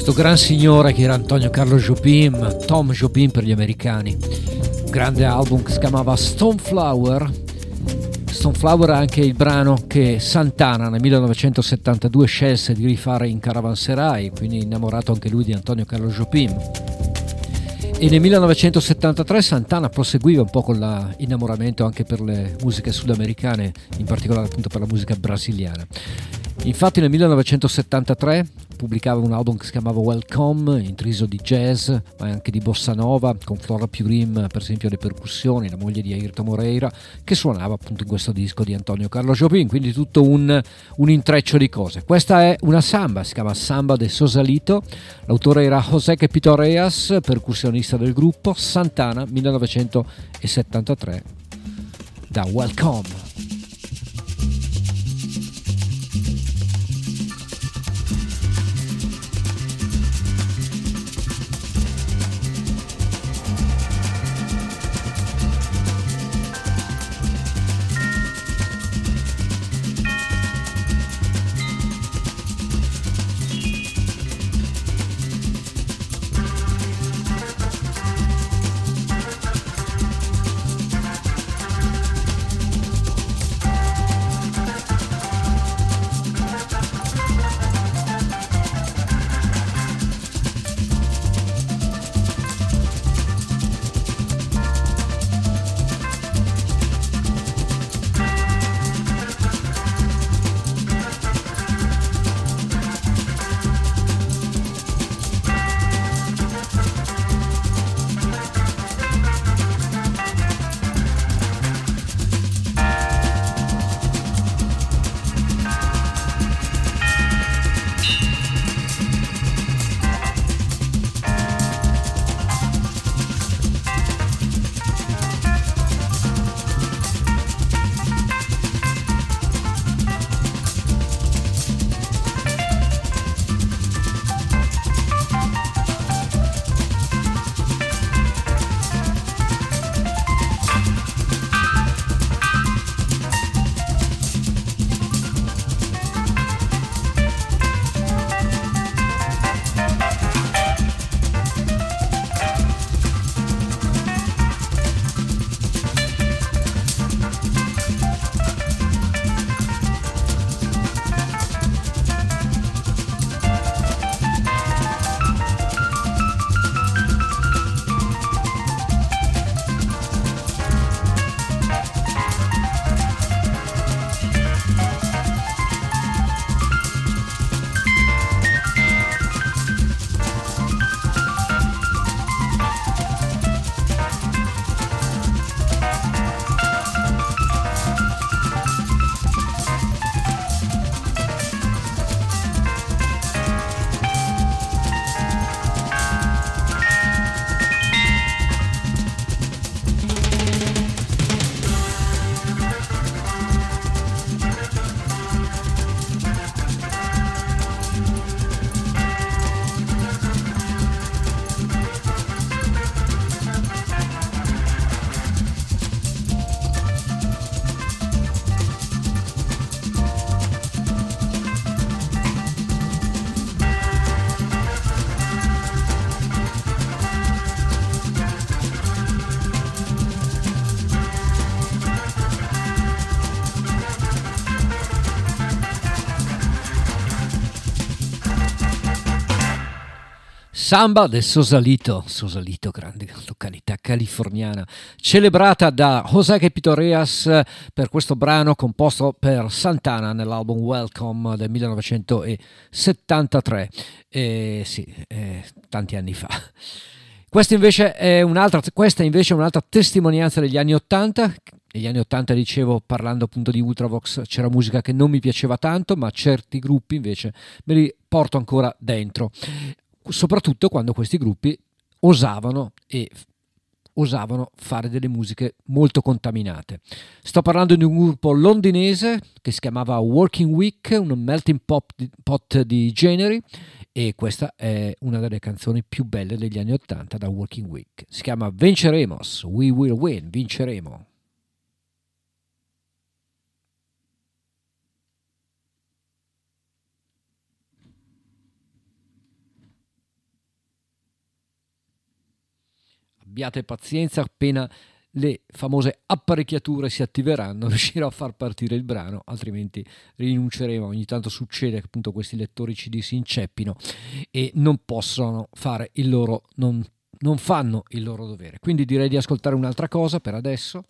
Questo gran signore che era Antonio Carlo Jobim, Tom Jobim per gli americani. Un grande album che si chiamava Stoneflower. Stoneflower è anche il brano che Santana nel 1972 scelse di rifare in Caravanserai, quindi innamorato anche lui di Antonio Carlo Jobim. E nel 1973 Santana proseguiva un po' con l'innamoramento anche per le musiche sudamericane, in particolare appunto per la musica brasiliana. Infatti nel 1973 pubblicava un album che si chiamava Welcome, intriso di jazz, ma anche di bossa nova, con Flora Purim per esempio alle percussioni, la moglie di Ayrton Moreira, che suonava appunto in questo disco di Antonio Carlo Jobim, quindi tutto un, un intreccio di cose. Questa è una samba, si chiama Samba de Sosalito, l'autore era José Pitoreas, percussionista del gruppo, Santana 1973, da Welcome. Samba del Sosalito, Sosalito, grande località californiana, celebrata da José Pitoreas per questo brano composto per Santana nell'album Welcome del 1973, eh, sì, eh, tanti anni fa. Questa invece, è un'altra, questa invece è un'altra testimonianza degli anni Ottanta. Negli anni Ottanta, dicevo, parlando appunto di Ultravox, c'era musica che non mi piaceva tanto, ma certi gruppi invece me li porto ancora dentro soprattutto quando questi gruppi osavano e osavano fare delle musiche molto contaminate. Sto parlando di un gruppo londinese che si chiamava Working Week, un melting pot di, generi e questa è una delle canzoni più belle degli anni Ottanta da Working Week. Si chiama Venceremos, We Will Win, vinceremo. Abbiate pazienza appena le famose apparecchiature si attiveranno *laughs* riuscirò a far partire il brano altrimenti rinunceremo. Ogni tanto succede che appunto questi lettori CD si inceppino e non possono fare il loro non, non fanno il loro dovere. Quindi direi di ascoltare un'altra cosa per adesso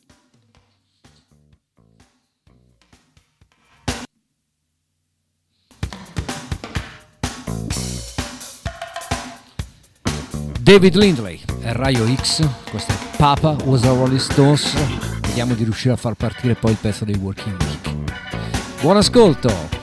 David Lindley è Raio X, questo è Papa Was a Rolling Stones. Vediamo di riuscire a far partire poi il pezzo dei Working Week. Buon ascolto!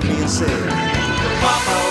being said. Papa.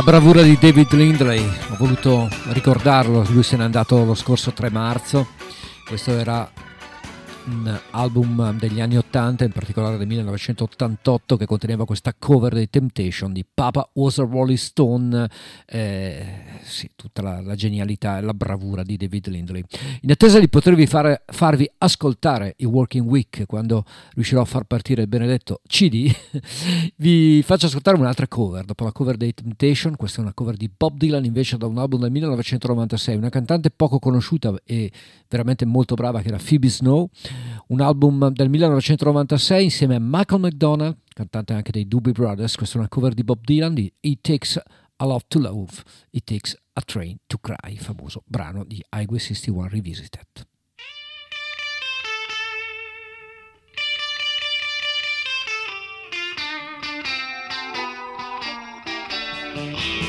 La bravura di David Lindley, ho voluto ricordarlo, lui se n'è andato lo scorso 3 marzo, questo era album degli anni 80, in particolare del 1988, che conteneva questa cover dei Temptation di Papa Was a Rolling Stone, eh, sì, tutta la, la genialità e la bravura di David Lindley. In attesa di potervi fare- farvi ascoltare i Working Week quando riuscirò a far partire il benedetto CD, *laughs* vi faccio ascoltare un'altra cover, dopo la cover dei Temptation, questa è una cover di Bob Dylan invece da un album del 1996, una cantante poco conosciuta e veramente molto brava che era Phoebe Snow, un album del 1996 insieme a Michael McDonald, cantante anche dei Doobie Brothers, questa è una cover di Bob Dylan di It Takes a Love to Love, It Takes a Train to Cry, famoso brano di Highway 61 Revisited. I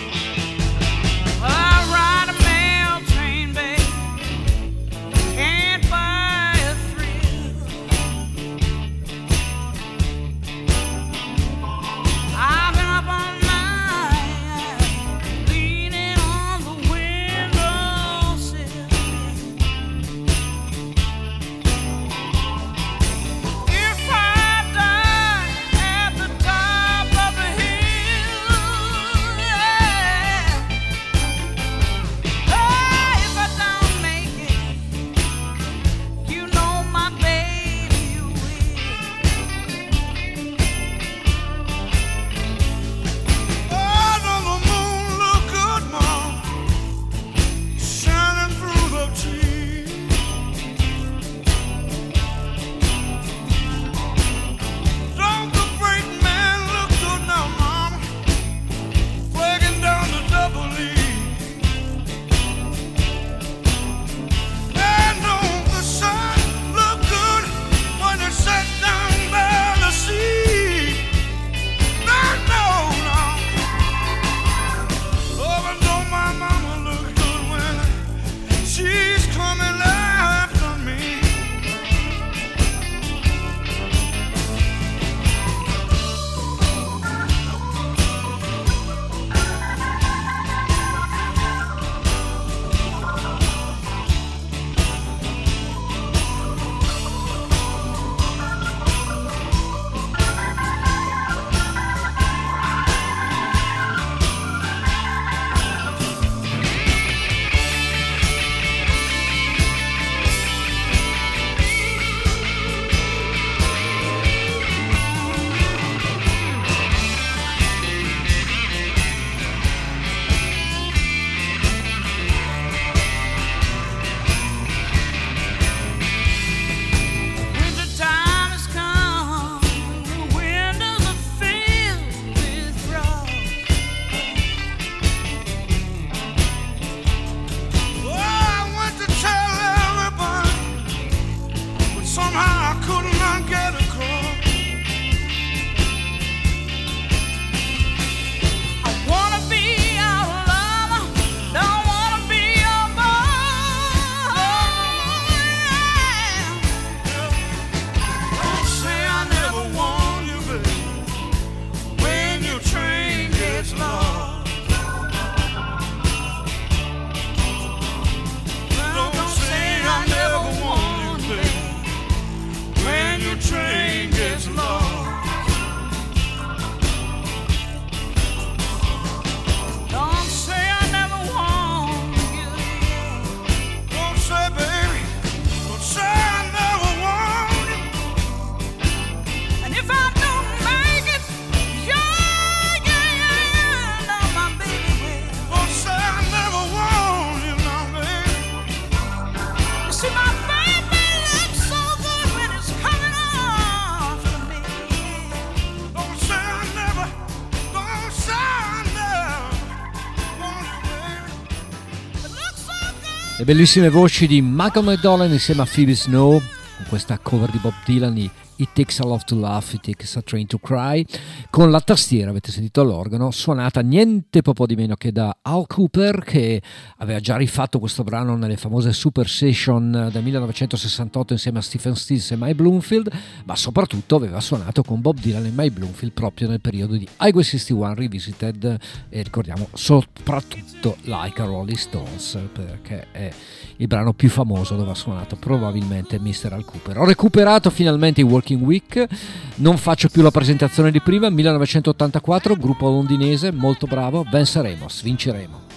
bellissime voci di Michael McDonald insieme a Phoebe Snow con questa cover di Bob Dylan, i It Takes a Love to Laugh, It Takes a Train to Cry, con la tastiera, avete sentito l'organo, suonata niente poco di meno che da Al Cooper che aveva già rifatto questo brano nelle famose Super Session del 1968 insieme a Stephen Stills e Mike Bloomfield, ma soprattutto aveva suonato con Bob Dylan e Mike Bloomfield proprio nel periodo di Highway 61 Revisited e ricordiamo soprattutto Like a Rolling Stones perché è il brano più famoso dove ha suonato probabilmente Mr. Al Cooper. Ho recuperato finalmente i Walking Working Week. Non faccio più la presentazione di prima, 1984, gruppo londinese, molto bravo, venceremo, vinceremo.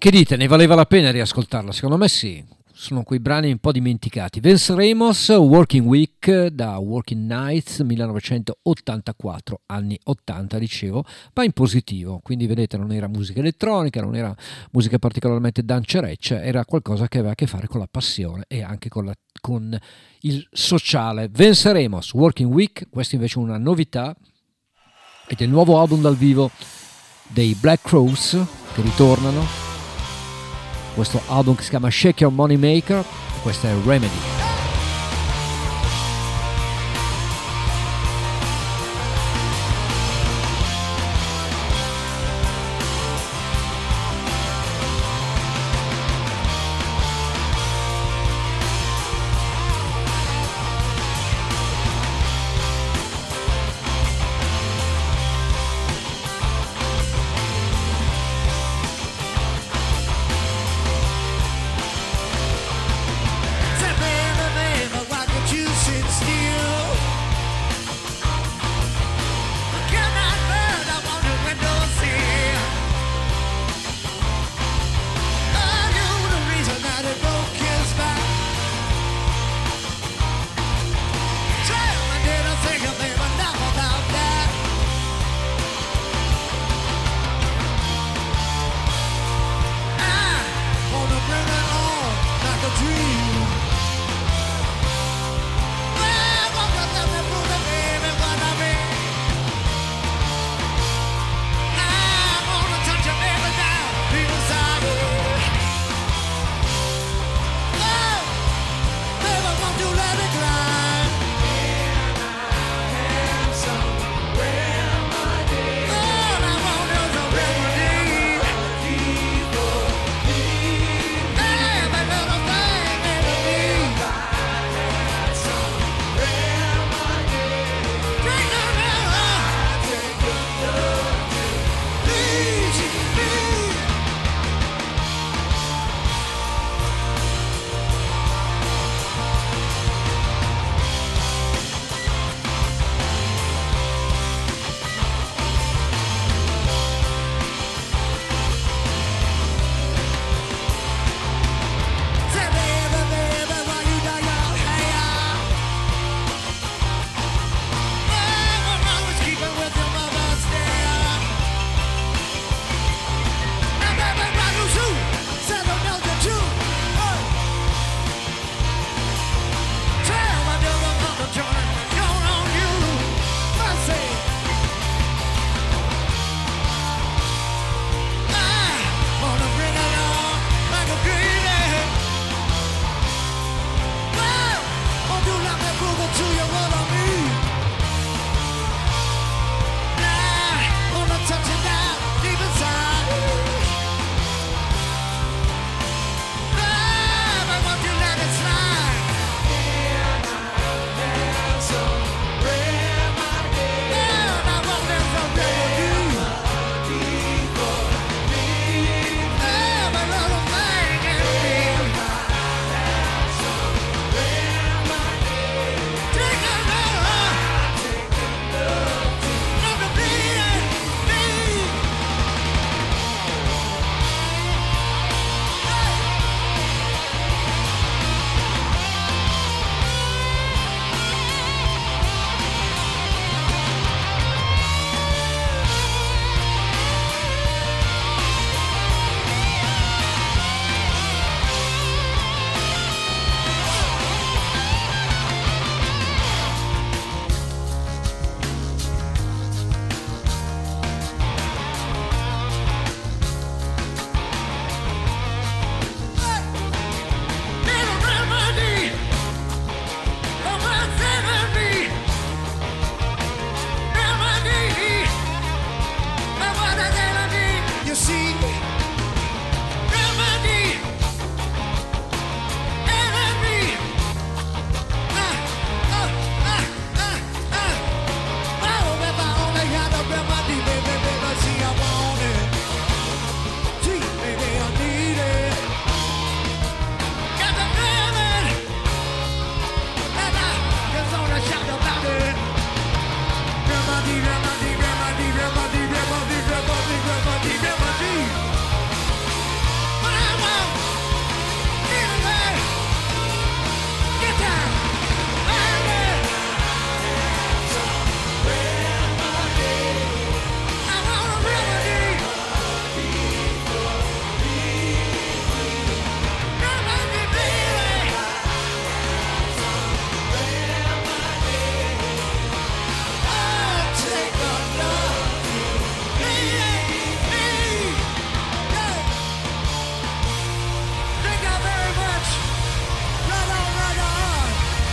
Che dite, ne valeva la pena riascoltarla? Secondo me sì, sono quei brani un po' dimenticati. Vince Ramos, Working Week da Working Nights 1984, anni 80 dicevo, ma in positivo, quindi vedete non era musica elettronica, non era musica particolarmente dancereccia, era qualcosa che aveva a che fare con la passione e anche con, la- con il sociale. Vince Ramos, Working Week, questa invece è una novità ed è il nuovo album dal vivo dei Black Crows che ritornano questo album che si chiama Shake Your Money Maker questa è Remedy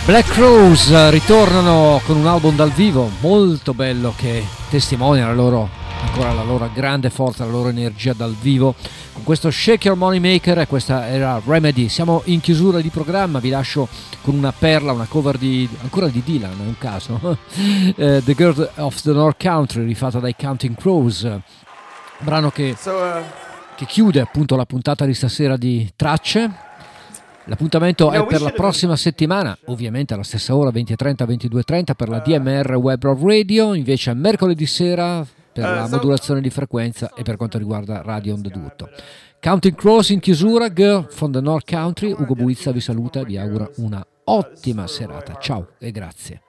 Black Rose eh, ritornano con un album dal vivo molto bello che testimonia la loro, ancora la loro grande forza, la loro energia dal vivo. Con questo Shake Your Money Maker e questa era Remedy. Siamo in chiusura di programma, vi lascio con una perla, una cover di, ancora di Dylan, è un caso. *laughs* Eh, the Girl of the North Country, rifatta dai Counting Crows. Brano che, che chiude appunto la puntata di stasera di Tracce. L'appuntamento è per la prossima settimana, ovviamente alla stessa ora 20.30 22.30 per la DMR Web Radio, invece mercoledì sera per la modulazione di frequenza e per quanto riguarda Radio On The Tutto. Counting Crows in chiusura, Girl from the North Country, Ugo Buizza vi saluta e vi augura una ottima serata. Ciao e grazie.